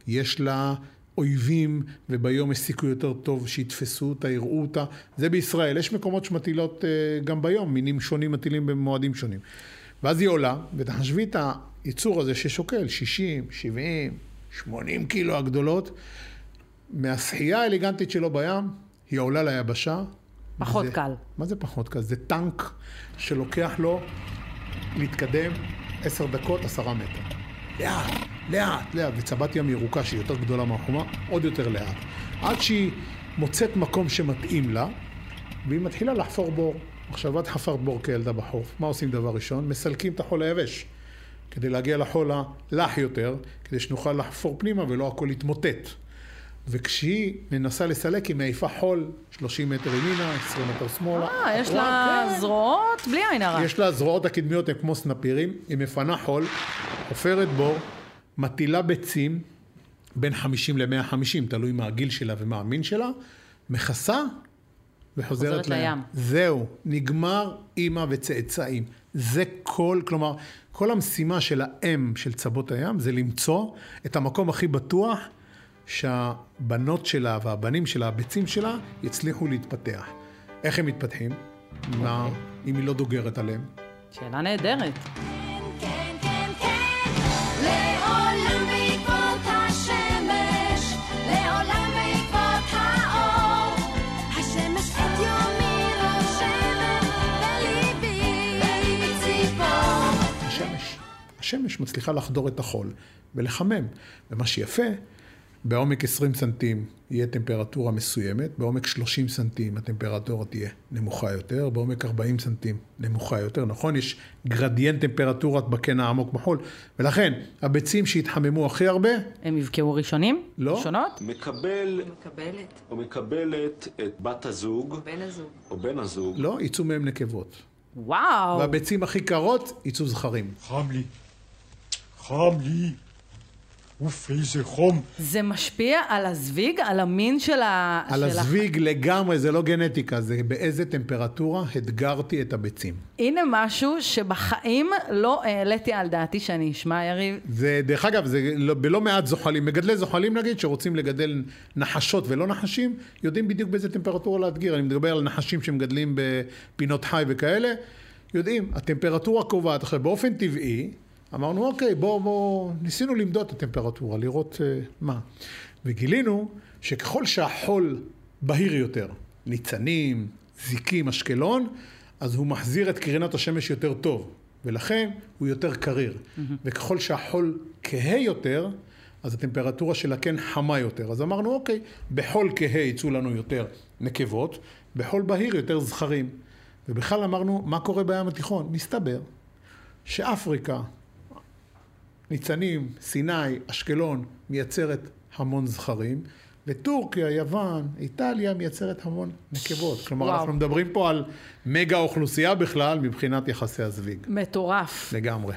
יש לה אויבים, וביום יש סיכוי יותר טוב שיתפסו אותה, יראו אותה. זה בישראל, יש מקומות שמטילות אה, גם ביום, מינים שונים מטילים במועדים שונים. ואז היא עולה, ותחשבי את היצור הזה ששוקל 60, 70, 80 קילו הגדולות, מהשחייה האליגנטית שלו בים, היא עולה ליבשה. פחות וזה- קל. מה זה פחות קל? זה טנק שלוקח לו להתקדם עשר דקות, עשרה מטר. לאט, לאט, לאט, וצבת ים ירוקה שהיא יותר גדולה מהחומה, עוד יותר לאט. עד שהיא מוצאת מקום שמתאים לה, והיא מתחילה לחפור בור. עכשיו, את חפרת בור כילדה בחוף, מה עושים דבר ראשון? מסלקים את החול היבש. כדי להגיע לחול הלח יותר, כדי שנוכל לחפור פנימה ולא הכל יתמוטט. וכשהיא מנסה לסלק, היא מעיפה חול 30 מטר ימינה, 20 מטר שמאלה. אה, יש לה? כן. זרועות בלי עין הרע. יש לה זרועות הקדמיות הן כמו סנפירים, היא מפנה חול, חופרת בור, מטילה ביצים בין 50 ל-150, תלוי מה הגיל שלה ומה המין שלה, מכסה וחוזרת חוזרת לים. זהו, נגמר אימא וצאצאים. זה כל, כלומר, כל המשימה של האם של צבות הים זה למצוא את המקום הכי בטוח שהבנות שלה והבנים שלה, הביצים שלה, יצליחו להתפתח. איך הם מתפתחים? מה, אם היא לא דוגרת עליהם? שאלה נהדרת. השמש. מצליחה לחדור את החול ולחמם. ומה שיפה, בעומק 20 סנטים יהיה טמפרטורה מסוימת, בעומק 30 סנטים הטמפרטורה תהיה נמוכה יותר, בעומק 40 סנטים נמוכה יותר, נכון? יש גרדיאנט טמפרטורת בקן העמוק בחול, ולכן הביצים שהתחממו הכי הרבה... הם יבקעו ראשונים? לא. ראשונות? מקבל מקבלת. או מקבלת את בת הזוג בן הזוג. או בן הזוג. לא, יצאו מהם נקבות. וואו. והביצים הכי קרות יצאו זכרים. חם לי. חם לי. אוף, איזה חום. זה משפיע על הזוויג, על המין של ה... על של ה- הזוויג לגמרי, זה לא גנטיקה, זה באיזה טמפרטורה הדגרתי את הביצים. הנה משהו שבחיים לא העליתי על דעתי שאני אשמע, יריב. זה, דרך אגב, זה לא, בלא מעט זוחלים, מגדלי זוחלים נגיד, שרוצים לגדל נחשות ולא נחשים, יודעים בדיוק באיזה טמפרטורה להדגיר. אני מדבר על נחשים שמגדלים בפינות חי וכאלה, יודעים, הטמפרטורה קובעת. עכשיו, באופן טבעי, אמרנו, אוקיי, בואו, בואו, ניסינו למדוד את הטמפרטורה, לראות uh, מה. וגילינו שככל שהחול בהיר יותר, ניצנים, זיקים, אשקלון, אז הוא מחזיר את קרינת השמש יותר טוב, ולכן הוא יותר קריר. וככל שהחול כהה יותר, אז הטמפרטורה של הקן חמה יותר. אז אמרנו, אוקיי, בחול כהה יצאו לנו יותר נקבות, בחול בהיר יותר זכרים. ובכלל אמרנו, מה קורה בים התיכון? מסתבר שאפריקה, ניצנים, סיני, אשקלון, מייצרת המון זכרים, וטורקיה, יוון, איטליה מייצרת המון נקבות. כלומר, וואו. אנחנו מדברים פה על מגה אוכלוסייה בכלל מבחינת יחסי הזוויג. מטורף. לגמרי.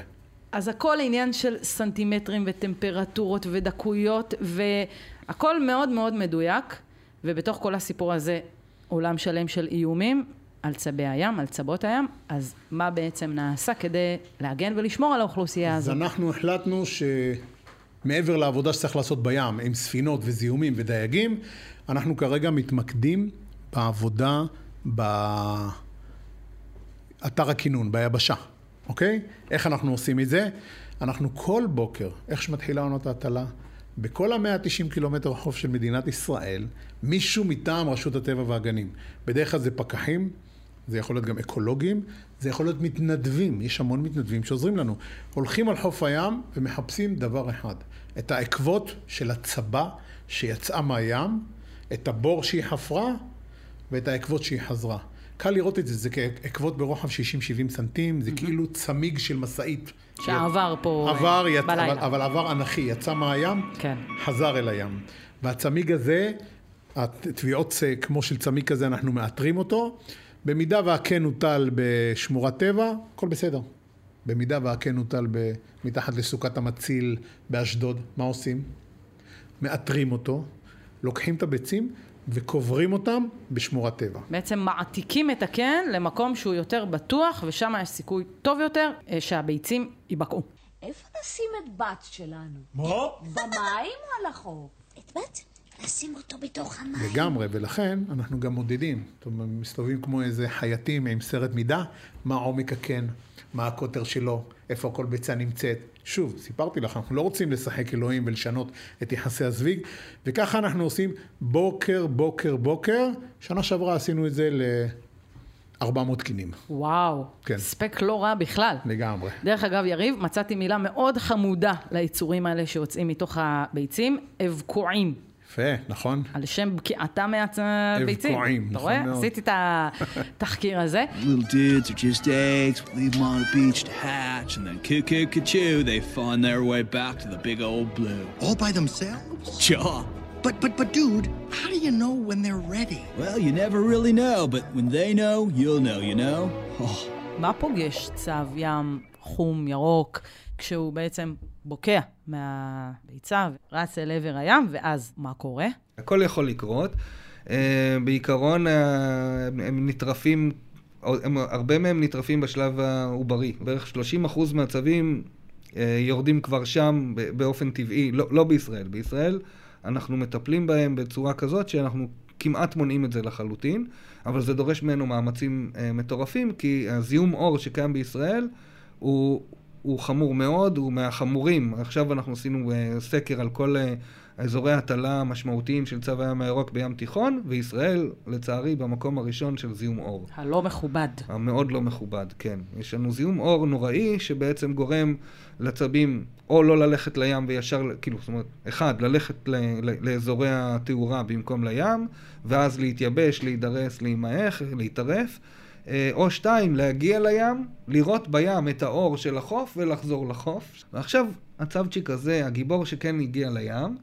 אז הכל עניין של סנטימטרים וטמפרטורות ודקויות, והכל מאוד מאוד מדויק, ובתוך כל הסיפור הזה עולם שלם של איומים על צבי הים, על צבות הים, אז מה בעצם נעשה כדי להגן ולשמור על האוכלוסייה אז הזאת? אנחנו החלטנו שמעבר לעבודה שצריך לעשות בים, עם ספינות וזיהומים ודייגים, אנחנו כרגע מתמקדים בעבודה באתר הכינון, ביבשה, אוקיי? איך אנחנו עושים את זה? אנחנו כל בוקר, איך שמתחילה עונת ההטלה, בכל ה-190 קילומטר חוף של מדינת ישראל, מישהו מטעם רשות הטבע והגנים. בדרך כלל זה פקחים, זה יכול להיות גם אקולוגים, זה יכול להיות מתנדבים, יש המון מתנדבים שעוזרים לנו. הולכים על חוף הים ומחפשים דבר אחד, את העקבות של הצבה שיצאה מהים, את הבור שהיא חפרה ואת העקבות שהיא חזרה. קל לראות את זה, זה כעקבות ברוחב 60-70 סנטים, זה כאילו צמיג של משאית. שעבר פה אה, עבר, יצ... בלילה. אבל, אבל עבר אנכי, יצא מהים, כן. חזר אל הים. והצמיג הזה, התביעות אה, כמו של צמיג כזה, אנחנו מאתרים אותו. במידה והקן הוטל בשמורת טבע, הכל בסדר. במידה והקן הוטל ב... מתחת לסוכת המציל באשדוד, מה עושים? מאתרים אותו, לוקחים את הביצים וקוברים אותם בשמורת טבע. בעצם מעתיקים את הקן למקום שהוא יותר בטוח, ושם יש סיכוי טוב יותר אה, שהביצים ייבקעו. איפה נשים את בת שלנו? מה? במים או על החוף? את בת? נשים אותו בתוך המים. לגמרי, ולכן אנחנו גם מודדים. זאת אומרת, מסתובבים כמו איזה חייטים עם סרט מידה, מה עומק הקן, מה הקוטר שלו, איפה כל ביצה נמצאת. שוב, סיפרתי לך, אנחנו לא רוצים לשחק אלוהים ולשנות את יחסי הזוויג, וככה אנחנו עושים בוקר, בוקר, בוקר. שנה שעברה עשינו את זה ל-400 קינים. וואו, כן. הספק לא רע בכלל. לגמרי. דרך אגב, יריב, מצאתי מילה מאוד חמודה ליצורים האלה שיוצאים מתוך הביצים, אבקועים. יפה, נכון? על שם בקיעתם מהביצים. אבקועים, אתה נכון רואה? מאוד. עשיתי את התחקיר הזה. Little dudes are just eggs. Leave them on the beach to hatch, and then cuckoo cuckoo, they find their way back to the big old blue. All by themselves? Sure. But, but, but, dude, how do you know when they're ready? Well, you never really know, but when they know, you'll know, you know? Oh. מה פוגש צב ים חום ירוק כשהוא בעצם בוקע מהביצה ורץ אל עבר הים, ואז מה קורה? הכל יכול לקרות. Uh, בעיקרון uh, הם, נטרפים, הם, הרבה מהם נטרפים בשלב העוברי. בערך 30% מהצווים uh, יורדים כבר שם באופן טבעי, לא, לא בישראל. בישראל אנחנו מטפלים בהם בצורה כזאת שאנחנו כמעט מונעים את זה לחלוטין, אבל זה דורש ממנו מאמצים מטורפים, כי הזיהום אור שקיים בישראל הוא, הוא חמור מאוד, הוא מהחמורים. עכשיו אנחנו עשינו uh, סקר על כל uh, אזורי ההטלה המשמעותיים של צו הים הירוק בים תיכון, וישראל, לצערי, במקום הראשון של זיהום אור. הלא מכובד. המאוד לא מכובד, כן. יש לנו זיהום אור נוראי, שבעצם גורם לצבים או לא ללכת לים וישר, כאילו, זאת אומרת, אחד, ללכת ל, ל, לאזורי התאורה במקום לים, ואז להתייבש, להידרס, להימעך, להתערף. אה, או שתיים, להגיע לים, לראות בים את האור של החוף ולחזור לחוף. ועכשיו, הצבצ'יק הזה, הגיבור שכן הגיע לים,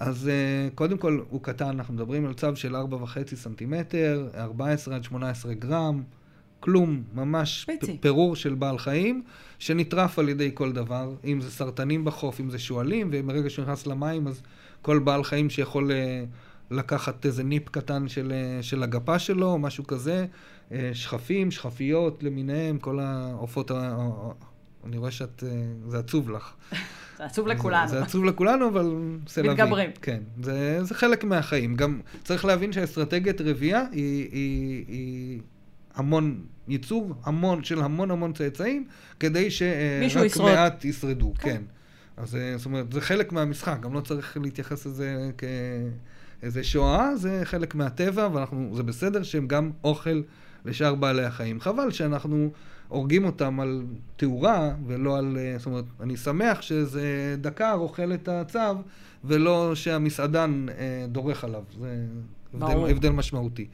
אז uh, קודם כל הוא קטן, אנחנו מדברים על צב של 4.5 סנטימטר, 14 עד 18 גרם, כלום, ממש. פ- פירור של בעל חיים, שנטרף על ידי כל דבר, אם זה סרטנים בחוף, אם זה שועלים, ומרגע שהוא נכנס למים, אז כל בעל חיים שיכול אה, לקחת איזה ניפ קטן של, אה, של הגפה שלו, או משהו כזה, אה, שכפים, שכפיות למיניהם, כל העופות, ה- אני רואה שאת, אה, זה עצוב לך. זה עצוב לכולנו. זה, זה עצוב לכולנו, אבל סלבי. מתגברים. כן, זה, זה חלק מהחיים. גם צריך להבין שהאסטרטגיית רבייה היא, היא, היא המון ייצור, המון, של המון המון צאצאים, כדי שרק ישרוד. מעט ישרדו, כן. כן. אז אה, זאת אומרת, זה חלק מהמשחק, גם לא צריך להתייחס לזה כאיזה שואה, זה חלק מהטבע, וזה בסדר שהם גם אוכל לשאר בעלי החיים. חבל שאנחנו הורגים אותם על תאורה, ולא על... אה, זאת אומרת, אני שמח שאיזה דקר אוכל את הצו, ולא שהמסעדן אה, דורך עליו. זה הבדל. הבדל משמעותי.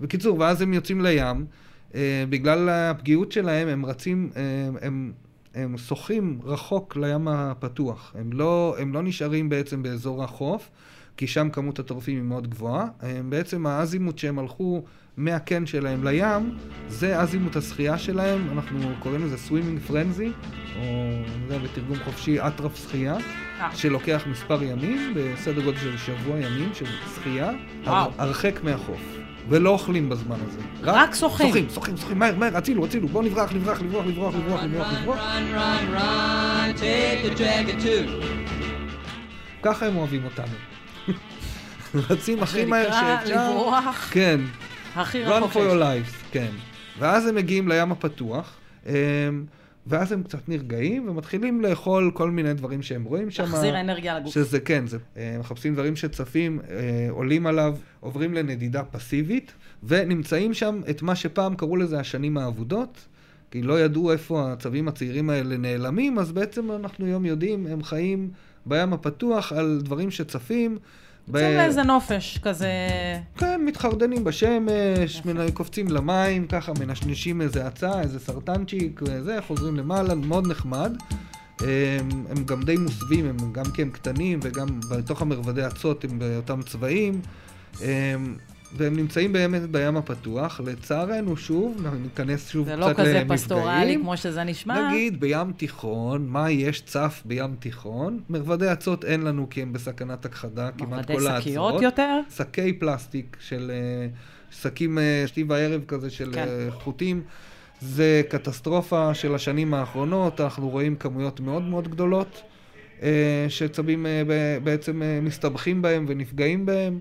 בקיצור, ואז הם יוצאים לים, אה, בגלל הפגיעות שלהם, הם רצים, אה, הם, הם שוחים רחוק לים הפתוח. הם לא, הם לא נשארים בעצם באזור החוף, כי שם כמות הטורפים היא מאוד גבוהה. הם בעצם האזימוט שהם הלכו מהקן שלהם לים, זה אזימוט השחייה שלהם, אנחנו קוראים לזה swimming frenzy, או זה בתרגום חופשי אטרף שחייה, אה. שלוקח מספר ימים, בסדר גודל של שבוע ימים של שחייה. הר- הרחק מהחוף. ולא אוכלים בזמן הזה. רק שוחים. שוחים, שוחים, שוחים, מהר, מהר, הצילו, הצילו, בואו נברח, נברח, נברח, נברח, נברח, נברח, נברח. Run, run, run, take the dragon too. ככה הם אוהבים אותנו. רצים הכי מהר שנקרא שאפשר. לברוח כן. הכי Run רחוק for your life, כן. ואז הם מגיעים לים הפתוח, אמ, ואז הם קצת נרגעים ומתחילים לאכול כל מיני דברים שהם רואים שם. להחזיר אנרגיה לגוף. שזה כן, זה, אה, מחפשים דברים שצפים, אה, עולים עליו, עוברים לנדידה פסיבית, ונמצאים שם את מה שפעם קראו לזה השנים האבודות. כי לא ידעו איפה הצבים הצעירים האלה נעלמים, אז בעצם אנחנו היום יודעים, הם חיים בים הפתוח על דברים שצפים. ב- יוצאים לאיזה נופש כזה... כן, מתחרדנים בשמש, מנ- קופצים למים, ככה מנשנשים איזה עצה, איזה סרטנצ'יק, וזה, חוזרים למעלה, מאוד נחמד. הם, הם גם די מוסווים, הם גם כי הם קטנים, וגם בתוך המרבדי אצות הם באותם צבעים. הם, והם נמצאים באמת בים הפתוח. לצערנו, שוב, ניכנס שוב זה קצת לא כזה למפגעים. פסטורלי כמו שזה נשמע. נגיד בים תיכון, מה יש צף בים תיכון? מרבדי אצות אין לנו כי הם בסכנת הכחדה, כמעט מרבדי כל האצות. שקיות יותר? שקי פלסטיק של אה, שקים אה, שתי וערב כזה של כן. אה, חוטים. זה קטסטרופה של השנים האחרונות, אנחנו רואים כמויות מאוד מאוד גדולות שצבים בעצם מסתבכים בהם ונפגעים בהם.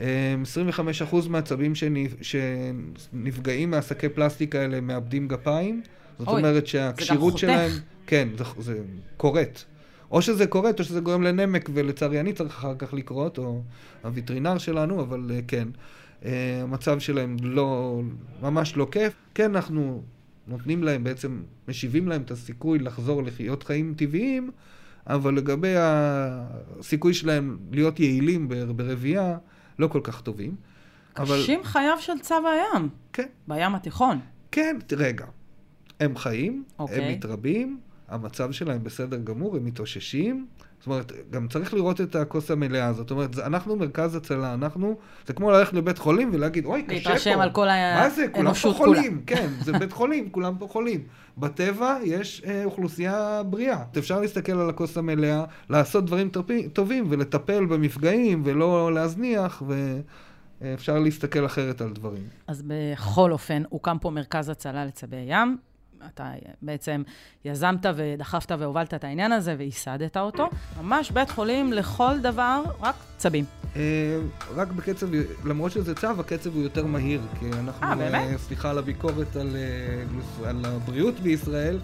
אה, 25% מהצבים שנפ- שנפגעים מהשקי פלסטיק האלה מאבדים גפיים. זאת אוי, אומרת שהכשירות. שלהם... כן, זה, זה כורת. או שזה כורת, או שזה גורם לנמק, ולצערי אני צריך אחר כך לקרות, או הווטרינר שלנו, אבל uh, כן. Uh, המצב שלהם לא, ממש לא כיף. כן, אנחנו נותנים להם, בעצם משיבים להם את הסיכוי לחזור לחיות חיים טבעיים, אבל לגבי הסיכוי שלהם להיות יעילים בר- ברבייה, לא כל כך טובים. אבל... קשים חייו של צב הים. כן. בים התיכון. כן, רגע. הם חיים, אוקיי. הם מתרבים, המצב שלהם בסדר גמור, הם מתאוששים. זאת אומרת, גם צריך לראות את הכוס המלאה. זאת אומרת, זה- אנחנו מרכז הצלה, אנחנו, זה כמו ללכת לבית חולים ולהגיד, אוי, קשה פה. להתרשם על כל מה זה? כולם פה האנושות חולים. כן, זה בית חולים, כולם פה חולים. בטבע יש אה, אוכלוסייה בריאה. אפשר להסתכל על הכוס המלאה, לעשות דברים טובים- טובים ולטפל במפגעים ולא להזניח, ואפשר להסתכל אחרת על דברים. אז בכל אופן, הוקם פה מרכז הצלה לצבי ים. אתה בעצם יזמת ודחפת והובלת את העניין הזה וייסדת אותו. ממש בית חולים לכל דבר, רק צבים. אה, רק בקצב, למרות שזה צו, הקצב הוא יותר מהיר, כי אנחנו, אה, באמת? סליחה על הביקורת אה, על הבריאות בישראל.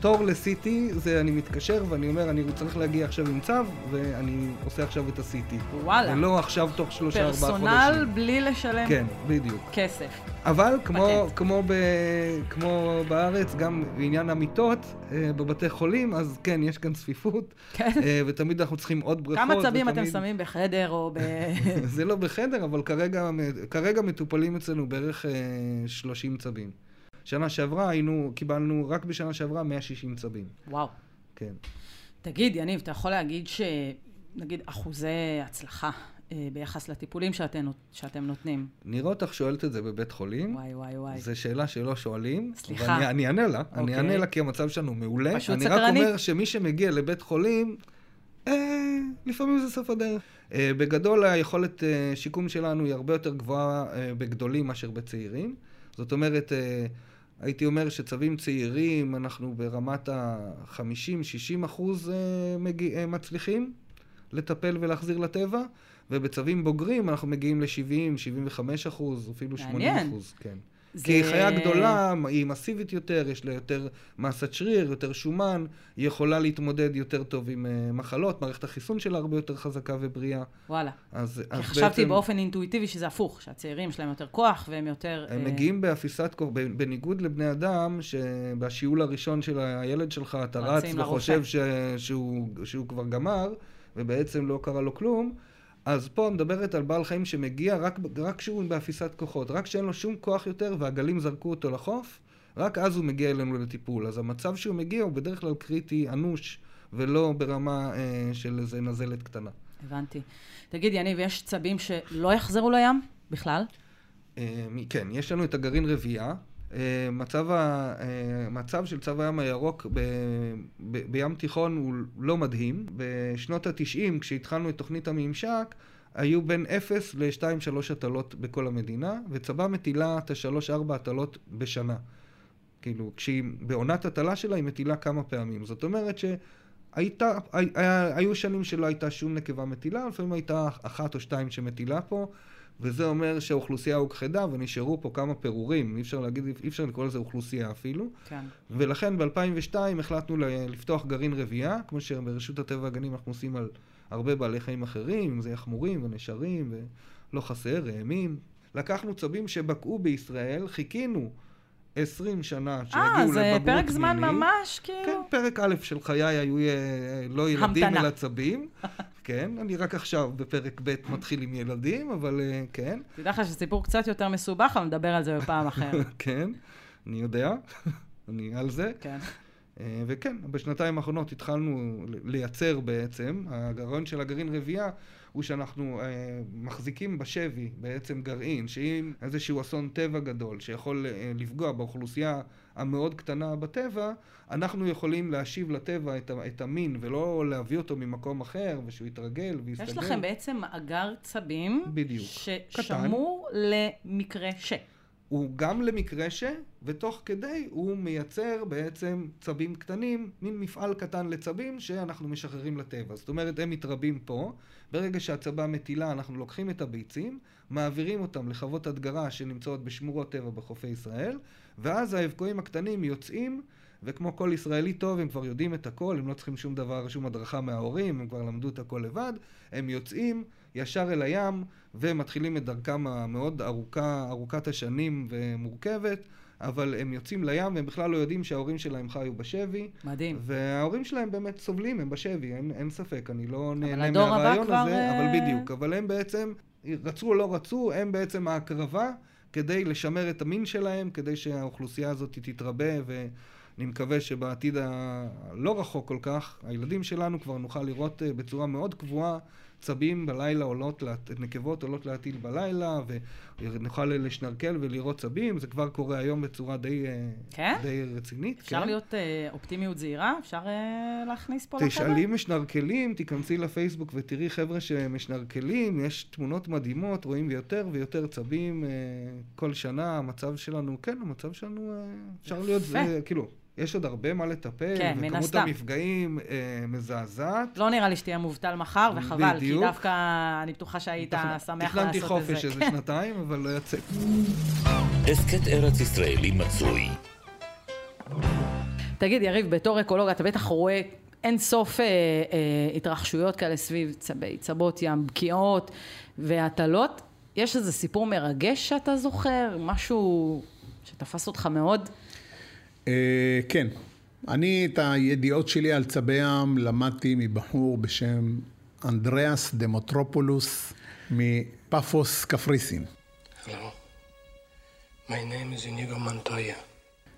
תור לסיטי, זה אני מתקשר ואני אומר, אני צריך להגיע עכשיו עם צו, ואני עושה עכשיו את הסיטי. וואלה. ולא עכשיו תוך שלושה ארבעה חודשים. פרסונל בלי לשלם כן, בדיוק. כסף. אבל כמו, כמו, ב, כמו בארץ, גם בעניין המיטות אה, בבתי חולים, אז כן, יש כאן צפיפות. כן. אה, ותמיד אנחנו צריכים עוד בריכות. כמה צבים אתם ותמיד- שמים בחדר או ב... זה לא בחדר, אבל כרגע, כרגע מטופלים אצלנו בערך אה, 30 צבים. שנה שעברה היינו, קיבלנו רק בשנה שעברה 160 צבים. וואו. כן. תגיד, יניב, אתה יכול להגיד ש... נגיד אחוזי הצלחה אה, ביחס לטיפולים שאתם, שאתם נותנים? נראה אותך שואלת את זה בבית חולים. וואי, וואי, וואי. זו שאלה שלא שואלים. סליחה. ואני אני אענה לה, אני אוקיי. אענה לה כי המצב שלנו מעולה. פשוט אני סקרנית. רק אומר שמי שמגיע לבית חולים, אה, לפעמים זה סוף הדרך. אה, בגדול, היכולת אה, שיקום שלנו היא הרבה יותר גבוהה אה, בגדולים מאשר בצעירים. זאת אומרת, אה, הייתי אומר שצווים צעירים, אנחנו ברמת ה-50-60 אחוז אה, מגיע, אה, מצליחים לטפל ולהחזיר לטבע, ובצווים בוגרים אנחנו מגיעים ל-70, 75 אחוז, אפילו 80 מעניין. אחוז, כן. זה- כי היא חיה גדולה, היא מסיבית יותר, יש לה יותר מסת שריר, יותר שומן, היא יכולה להתמודד יותר טוב עם אה, מחלות, מערכת החיסון שלה הרבה יותר חזקה ובריאה. וואלה. אז, אז חשבתי בעצם באופן אינטואיטיבי שזה הפוך, שהצעירים יש להם יותר כוח והם יותר... הם אה, מגיעים באפיסת כוח, בניגוד לבני אדם, שבשיעול הראשון של הילד שלך אתה רץ. וחושב ש, שהוא, שהוא כבר גמר, ובעצם לא קרה לו כלום. אז פה מדברת על בעל חיים שמגיע רק, רק כשהוא באפיסת כוחות, רק כשאין לו שום כוח יותר והגלים זרקו אותו לחוף, רק אז הוא מגיע אלינו לטיפול. אז המצב שהוא מגיע הוא בדרך כלל קריטי, אנוש, ולא ברמה אה, של איזה נזלת קטנה. הבנתי. תגיד, יניב, יש צבים שלא יחזרו לים בכלל? אה, כן, יש לנו את הגרעין רבייה. אה, מצב, ה, אה, מצב של צו הים הירוק ב, ב, בים תיכון הוא לא מדהים. בשנות ה-90, כשהתחלנו את תוכנית הממשק, היו בין 0 ל-2-3 הטלות בכל המדינה, וצבא מטילה את ה-3-4 הטלות בשנה. כאילו, כשהיא בעונת הטלה שלה, היא מטילה כמה פעמים. זאת אומרת שהייתה, הי- היה, היו שנים שלא הייתה שום נקבה מטילה, לפעמים הייתה אחת או שתיים שמטילה פה, וזה אומר שהאוכלוסייה הוכחדה ונשארו פה כמה פירורים, אי אפשר להגיד, אי אפשר לקרוא לזה אוכלוסייה אפילו. כן. ולכן ב-2002 החלטנו לפתוח גרעין רבייה, כמו שברשות הטבע והגנים אנחנו עושים על הרבה בעלי חיים אחרים, אם זה יחמורים ונשרים ולא חסר, ראמים. לקחנו צבים שבקעו בישראל, חיכינו 20 שנה שיגיעו אה, לבגרות זה מיני. פרק זמן ממש, כאילו... כן, פרק א' של חיי היו אה, לא ילדים המתנה. אלא צבים. כן, אני רק עכשיו בפרק ב' מתחיל עם ילדים, אבל אה, כן. תדע לך שסיפור קצת יותר מסובך, אבל נדבר על זה בפעם אחרת. כן, אני יודע, אני על זה. כן. אה, וכן, בשנתיים האחרונות התחלנו לייצר בעצם, הרעיון של הגרעין רבייה הוא שאנחנו אה, מחזיקים בשבי בעצם גרעין, שאם איזשהו אסון טבע גדול שיכול אה, לפגוע באוכלוסייה המאוד קטנה בטבע, אנחנו יכולים להשיב לטבע את, את המין ולא להביא אותו ממקום אחר ושהוא יתרגל ויסתגל. יש לכם בעצם מאגר צבים, בדיוק. ששמור למקרה ש. הוא גם למקרה ש, ותוך כדי הוא מייצר בעצם צבים קטנים, מין מפעל קטן לצבים שאנחנו משחררים לטבע. זאת אומרת, הם מתרבים פה, ברגע שהצבה מטילה אנחנו לוקחים את הביצים, מעבירים אותם לחוות הדגרה שנמצאות בשמורות טבע בחופי ישראל, ואז האבקועים הקטנים יוצאים, וכמו כל ישראלי טוב, הם כבר יודעים את הכל, הם לא צריכים שום דבר, שום הדרכה מההורים, הם כבר למדו את הכל לבד, הם יוצאים ישר אל הים, ומתחילים את דרכם המאוד ארוכה, ארוכת השנים ומורכבת, אבל הם יוצאים לים והם בכלל לא יודעים שההורים שלהם חיו בשבי. מדהים. וההורים שלהם באמת סובלים, הם בשבי, אין, אין ספק, אני לא נהנה מהרעיון כבר, הזה, אה, אבל בדיוק, אבל הם בעצם, רצו או לא רצו, הם בעצם ההקרבה כדי לשמר את המין שלהם, כדי שהאוכלוסייה הזאת תתרבה, ואני מקווה שבעתיד הלא רחוק כל כך, הילדים שלנו כבר נוכל לראות אה, בצורה מאוד קבועה צבים בלילה עולות, נקבות עולות להטיל בלילה, ונוכל לשנרקל ולראות צבים, זה כבר קורה היום בצורה די, אה, כן? די רצינית. אפשר כן. להיות אה, אופטימיות זהירה? אפשר אה, להכניס פה לחדר? תשאלי משנרקלים, תיכנסי לפייסבוק ותראי חבר'ה שמשנרקלים, יש תמונות מדהימות, רואים יותר ויותר צבים אה, כל שנה, המצב שלנו, כן, המצב שלנו, אה, אפשר להיות, יפה. זה, כאילו, יש עוד הרבה מה לטפל, כן, מן וכמות הסתם. המפגעים אה, מזעזעת. לא נראה לי שתהיה מובטל מחר, וחבל, כי בדיוק. דווקא אני בטוחה שהיית שמח לעשות את זה. תכננתי חופש איזה כן. שנתיים, אבל לא יצא. הסכת ארץ ישראלי מצוי. תגיד, יריב, בתור אקולוג, אתה בטח רואה אין סוף אה, אה, התרחשויות כאלה סביב צבי, צבות ים, בקיעות והטלות. יש איזה סיפור מרגש שאתה זוכר? משהו שתפס אותך מאוד? אה, כן. אני את הידיעות שלי על צבי ים למדתי מבחור בשם אנדריאס דמוטרופולוס מפאפוס קפריסין. Hello. My name is Inigo Montoya.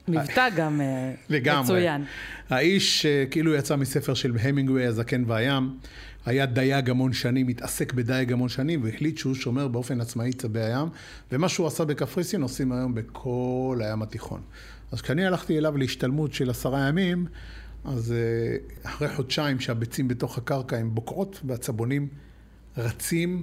מבטא גם אה, לגמרי. מצוין. האיש אה, כאילו יצא מספר של המינגווי, הזקן והים, היה דייג המון שנים, התעסק בדייג המון שנים, והחליט שהוא שומר באופן עצמאי צבי הים, ומה שהוא עשה בקפריסין עושים היום בכל הים התיכון. אז כשאני הלכתי אליו להשתלמות של עשרה ימים, אז אה, אחרי חודשיים שהביצים בתוך הקרקע הן בוקעות, והצבונים רצים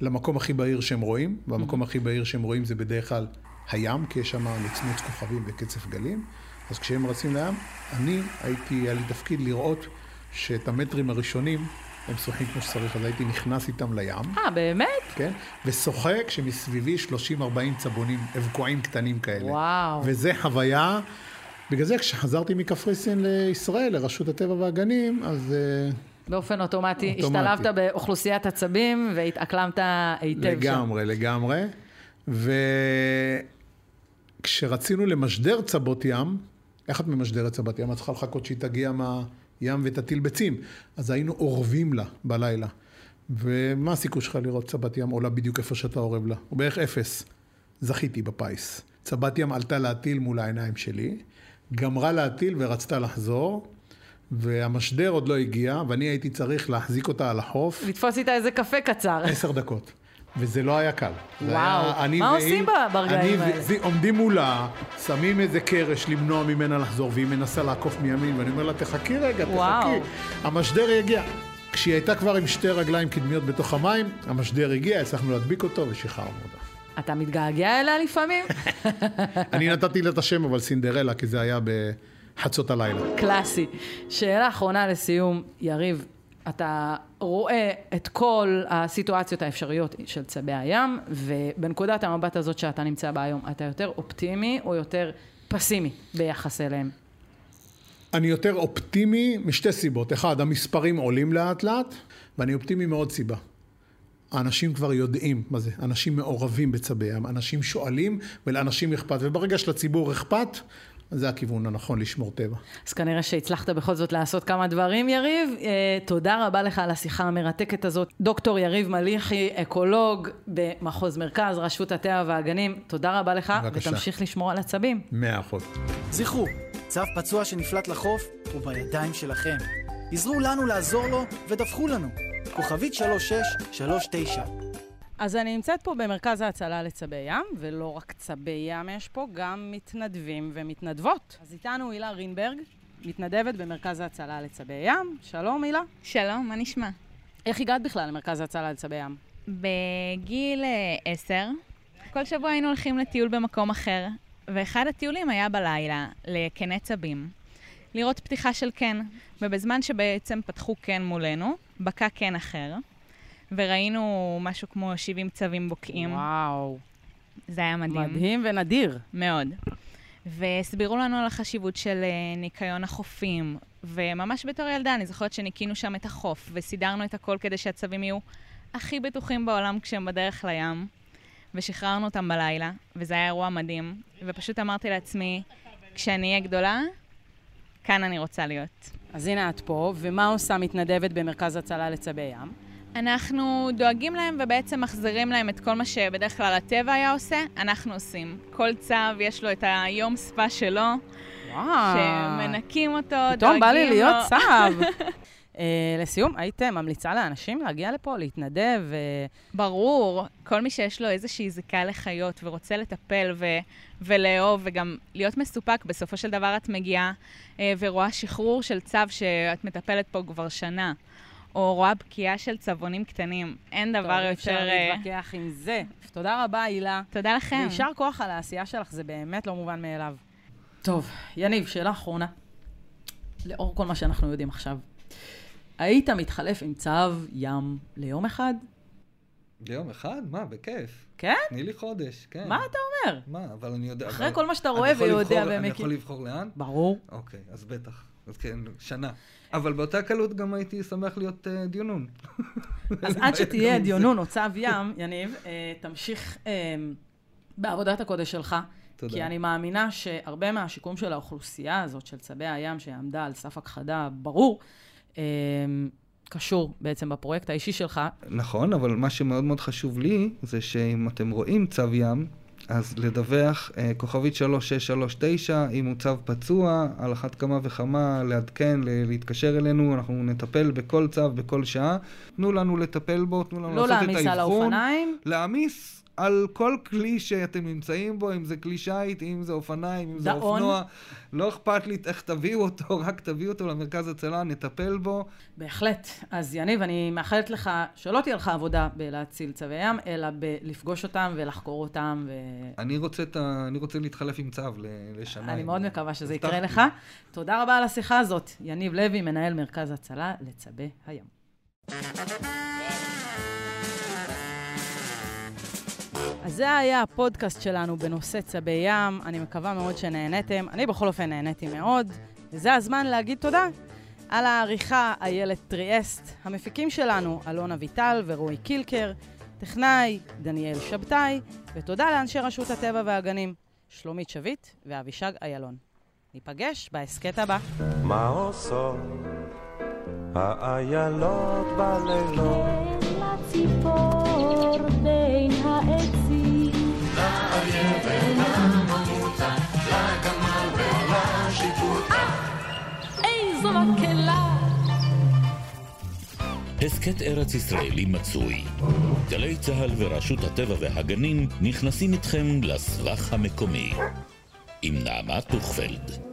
למקום הכי בהיר שהם רואים, והמקום הכי בהיר שהם רואים זה בדרך כלל הים, כי יש שם נצמוץ כוכבים וקצף גלים. אז כשהם רצים לים, אני הייתי, היה לי תפקיד לראות שאת המטרים הראשונים הם שוחים כמו שצריך, אז הייתי נכנס איתם לים. אה, באמת? כן, ושוחה כשמסביבי 30-40 צבונים אבקועים קטנים כאלה. וואו. וזה חוויה, בגלל זה כשחזרתי מקפריסין לישראל, לרשות הטבע והגנים, אז... אה, באופן אוטומטי, אוטומטי. השתלבת באוכלוסיית עצבים והתאקלמת היטב שם. לגמרי, לגמרי. וכשרצינו למשדר צבות ים, איך את ממשדרת צבת ים? את צריכה לחכות שהיא תגיע מהים ותטיל ביצים. אז היינו אורבים לה בלילה. ומה הסיכוי שלך לראות צבת ים עולה בדיוק איפה שאתה אורב לה? הוא בערך אפס. זכיתי בפיס. צבת ים עלתה להטיל מול העיניים שלי, גמרה להטיל ורצתה לחזור, והמשדר עוד לא הגיע, ואני הייתי צריך להחזיק אותה על החוף לתפוס איתה איזה קפה קצר. עשר דקות. וזה לא היה קל. וואו, היה, מה והיא- עושים ברגעים האלה? עומדים מולה, שמים איזה קרש למנוע ממנה לחזור, והיא מנסה לעקוף מימין, ואני אומר לה, תחכי רגע, וואו. תחכי. המשדר יגיע. כשהיא הייתה כבר עם שתי רגליים קדמיות בתוך המים, המשדר הגיע, הצלחנו להדביק אותו ושחררנו אותה. אתה מתגעגע אליה לפעמים? אני נתתי לה את השם, אבל סינדרלה, כי זה היה בחצות הלילה. קלאסי. שאלה אחרונה לסיום, יריב, אתה רואה את כל הסיטואציות האפשריות של צבי הים, ובנקודת המבט הזאת שאתה נמצא בה היום, אתה יותר אופטימי או יותר פסימי ביחס אליהם? אני יותר אופטימי משתי סיבות. אחד, המספרים עולים לאט לאט, ואני אופטימי מעוד סיבה. האנשים כבר יודעים מה זה, אנשים מעורבים בצבי ים, אנשים שואלים ולאנשים אכפת, וברגע שלציבור אכפת, זה הכיוון הנכון לשמור טבע. אז כנראה שהצלחת בכל זאת לעשות כמה דברים, יריב. אה, תודה רבה לך על השיחה המרתקת הזאת. דוקטור יריב מליחי, אקולוג במחוז מרכז, רשות הטבע והגנים, תודה רבה לך, בבקשה. ותמשיך לשמור על עצבים. מאה אחוז. זכרו, צו פצוע שנפלט לחוף הוא בידיים שלכם. עזרו לנו לעזור לו ודווחו לנו. כוכבית 3639 אז אני נמצאת פה במרכז ההצלה לצבי ים, ולא רק צבי ים יש פה, גם מתנדבים ומתנדבות. אז איתנו הילה רינברג, מתנדבת במרכז ההצלה לצבי ים. שלום הילה. שלום, מה נשמע? איך הגעת בכלל למרכז ההצלה לצבי ים? בגיל אה, עשר, כל שבוע היינו הולכים לטיול במקום אחר, ואחד הטיולים היה בלילה, לקני צבים. לראות פתיחה של קן, ובזמן שבעצם פתחו קן מולנו, בקע קן אחר, וראינו משהו כמו 70 צבים בוקעים. וואו. זה היה מדהים. מדהים ונדיר. מאוד. והסבירו לנו על החשיבות של אה, ניקיון החופים, וממש בתור ילדה אני זוכרת שניקינו שם את החוף, וסידרנו את הכל כדי שהצבים יהיו הכי בטוחים בעולם כשהם בדרך לים, ושחררנו אותם בלילה, וזה היה אירוע מדהים, ופשוט אמרתי לעצמי, כשאני אהיה גדולה, כאן אני רוצה להיות. אז הנה את פה, ומה עושה מתנדבת במרכז הצלה לצבי ים? אנחנו דואגים להם ובעצם מחזירים להם את כל מה שבדרך כלל הטבע היה עושה, אנחנו עושים. כל צו יש לו את היום ספה שלו, וואו. שמנקים אותו, פתאום בא לי דואגים להיות לו. סב. אה, לסיום, היית ממליצה לאנשים להגיע לפה, להתנדב? ו... ברור, כל מי שיש לו איזושהי זיקה לחיות ורוצה לטפל ו- ולאהוב וגם להיות מסופק, בסופו של דבר את מגיעה אה, ורואה שחרור של צו שאת מטפלת פה כבר שנה, או רואה בקיעה של צבונים קטנים. אין דבר טוב, יותר... אפשר אה, להתווכח עם זה. תודה רבה, הילה. תודה לכם. ויישר כוח על העשייה שלך, זה באמת לא מובן מאליו. טוב, יניב, שאלה אחרונה. לאור כל מה שאנחנו יודעים עכשיו, היית מתחלף עם צו ים ליום אחד? ליום אחד? מה, בכיף. כן? תני לי חודש, כן. מה אתה אומר? מה, אבל אני יודע... אחרי אבל- כל מה שאתה רואה ויודע לבחור- אני. יכול לבחור לאן? ברור. אוקיי, אז בטח. אז כן, שנה. אבל באותה קלות גם הייתי שמח להיות אה, דיונון. אז עד שתהיה דיונון או צו ים, יניב, אה, תמשיך אה, בעבודת הקודש שלך. תודה. כי אני מאמינה שהרבה מהשיקום של האוכלוסייה הזאת, של צבי הים, שעמדה על סף הכחדה ברור, אה, קשור בעצם בפרויקט האישי שלך. נכון, אבל מה שמאוד מאוד חשוב לי, זה שאם אתם רואים צב ים, אז לדווח, אה, כוכבית 3639, אם הוא צב פצוע, על אחת כמה וכמה לעדכן, ל- להתקשר אלינו, אנחנו נטפל בכל צב, בכל שעה. תנו לנו לטפל בו, תנו לנו לא לעשות את האבחון. להעמיס על האופניים. להעמיס על כל כלי שאתם נמצאים בו, אם זה כלי שיט, אם זה אופניים, אם זה דאון. אופנוע. לא אכפת לי איך תביאו אותו, רק תביאו אותו למרכז הצלה, נטפל בו. בהחלט. אז יניב, אני מאחלת לך שלא תהיה לך עבודה בלהציל צבי ים, אלא בלפגוש אותם ולחקור אותם. ו... אני רוצה, ה... אני רוצה להתחלף עם צו לשנה. אני מאוד מקווה שזה יקרה. לך. תודה רבה על השיחה הזאת. יניב לוי, מנהל מרכז הצלה לצבי הים. אז זה היה הפודקאסט שלנו בנושא צבי ים. אני מקווה מאוד שנהניתם. אני בכל אופן נהניתי מאוד. וזה הזמן להגיד תודה. על העריכה איילת טריאסט, המפיקים שלנו אלון אביטל ורועי קילקר, טכנאי דניאל שבתאי, ותודה לאנשי רשות הטבע והגנים, שלומית שביט ואבישג איילון. ניפגש בהסכת הבא. מה עושות האיילות בלילות? איזו מקהלה! הסכת ארץ ישראלי מצוי. גלי צה"ל ורשות הטבע והגנים נכנסים איתכם לסבך המקומי. עם נעמה טוכפלד.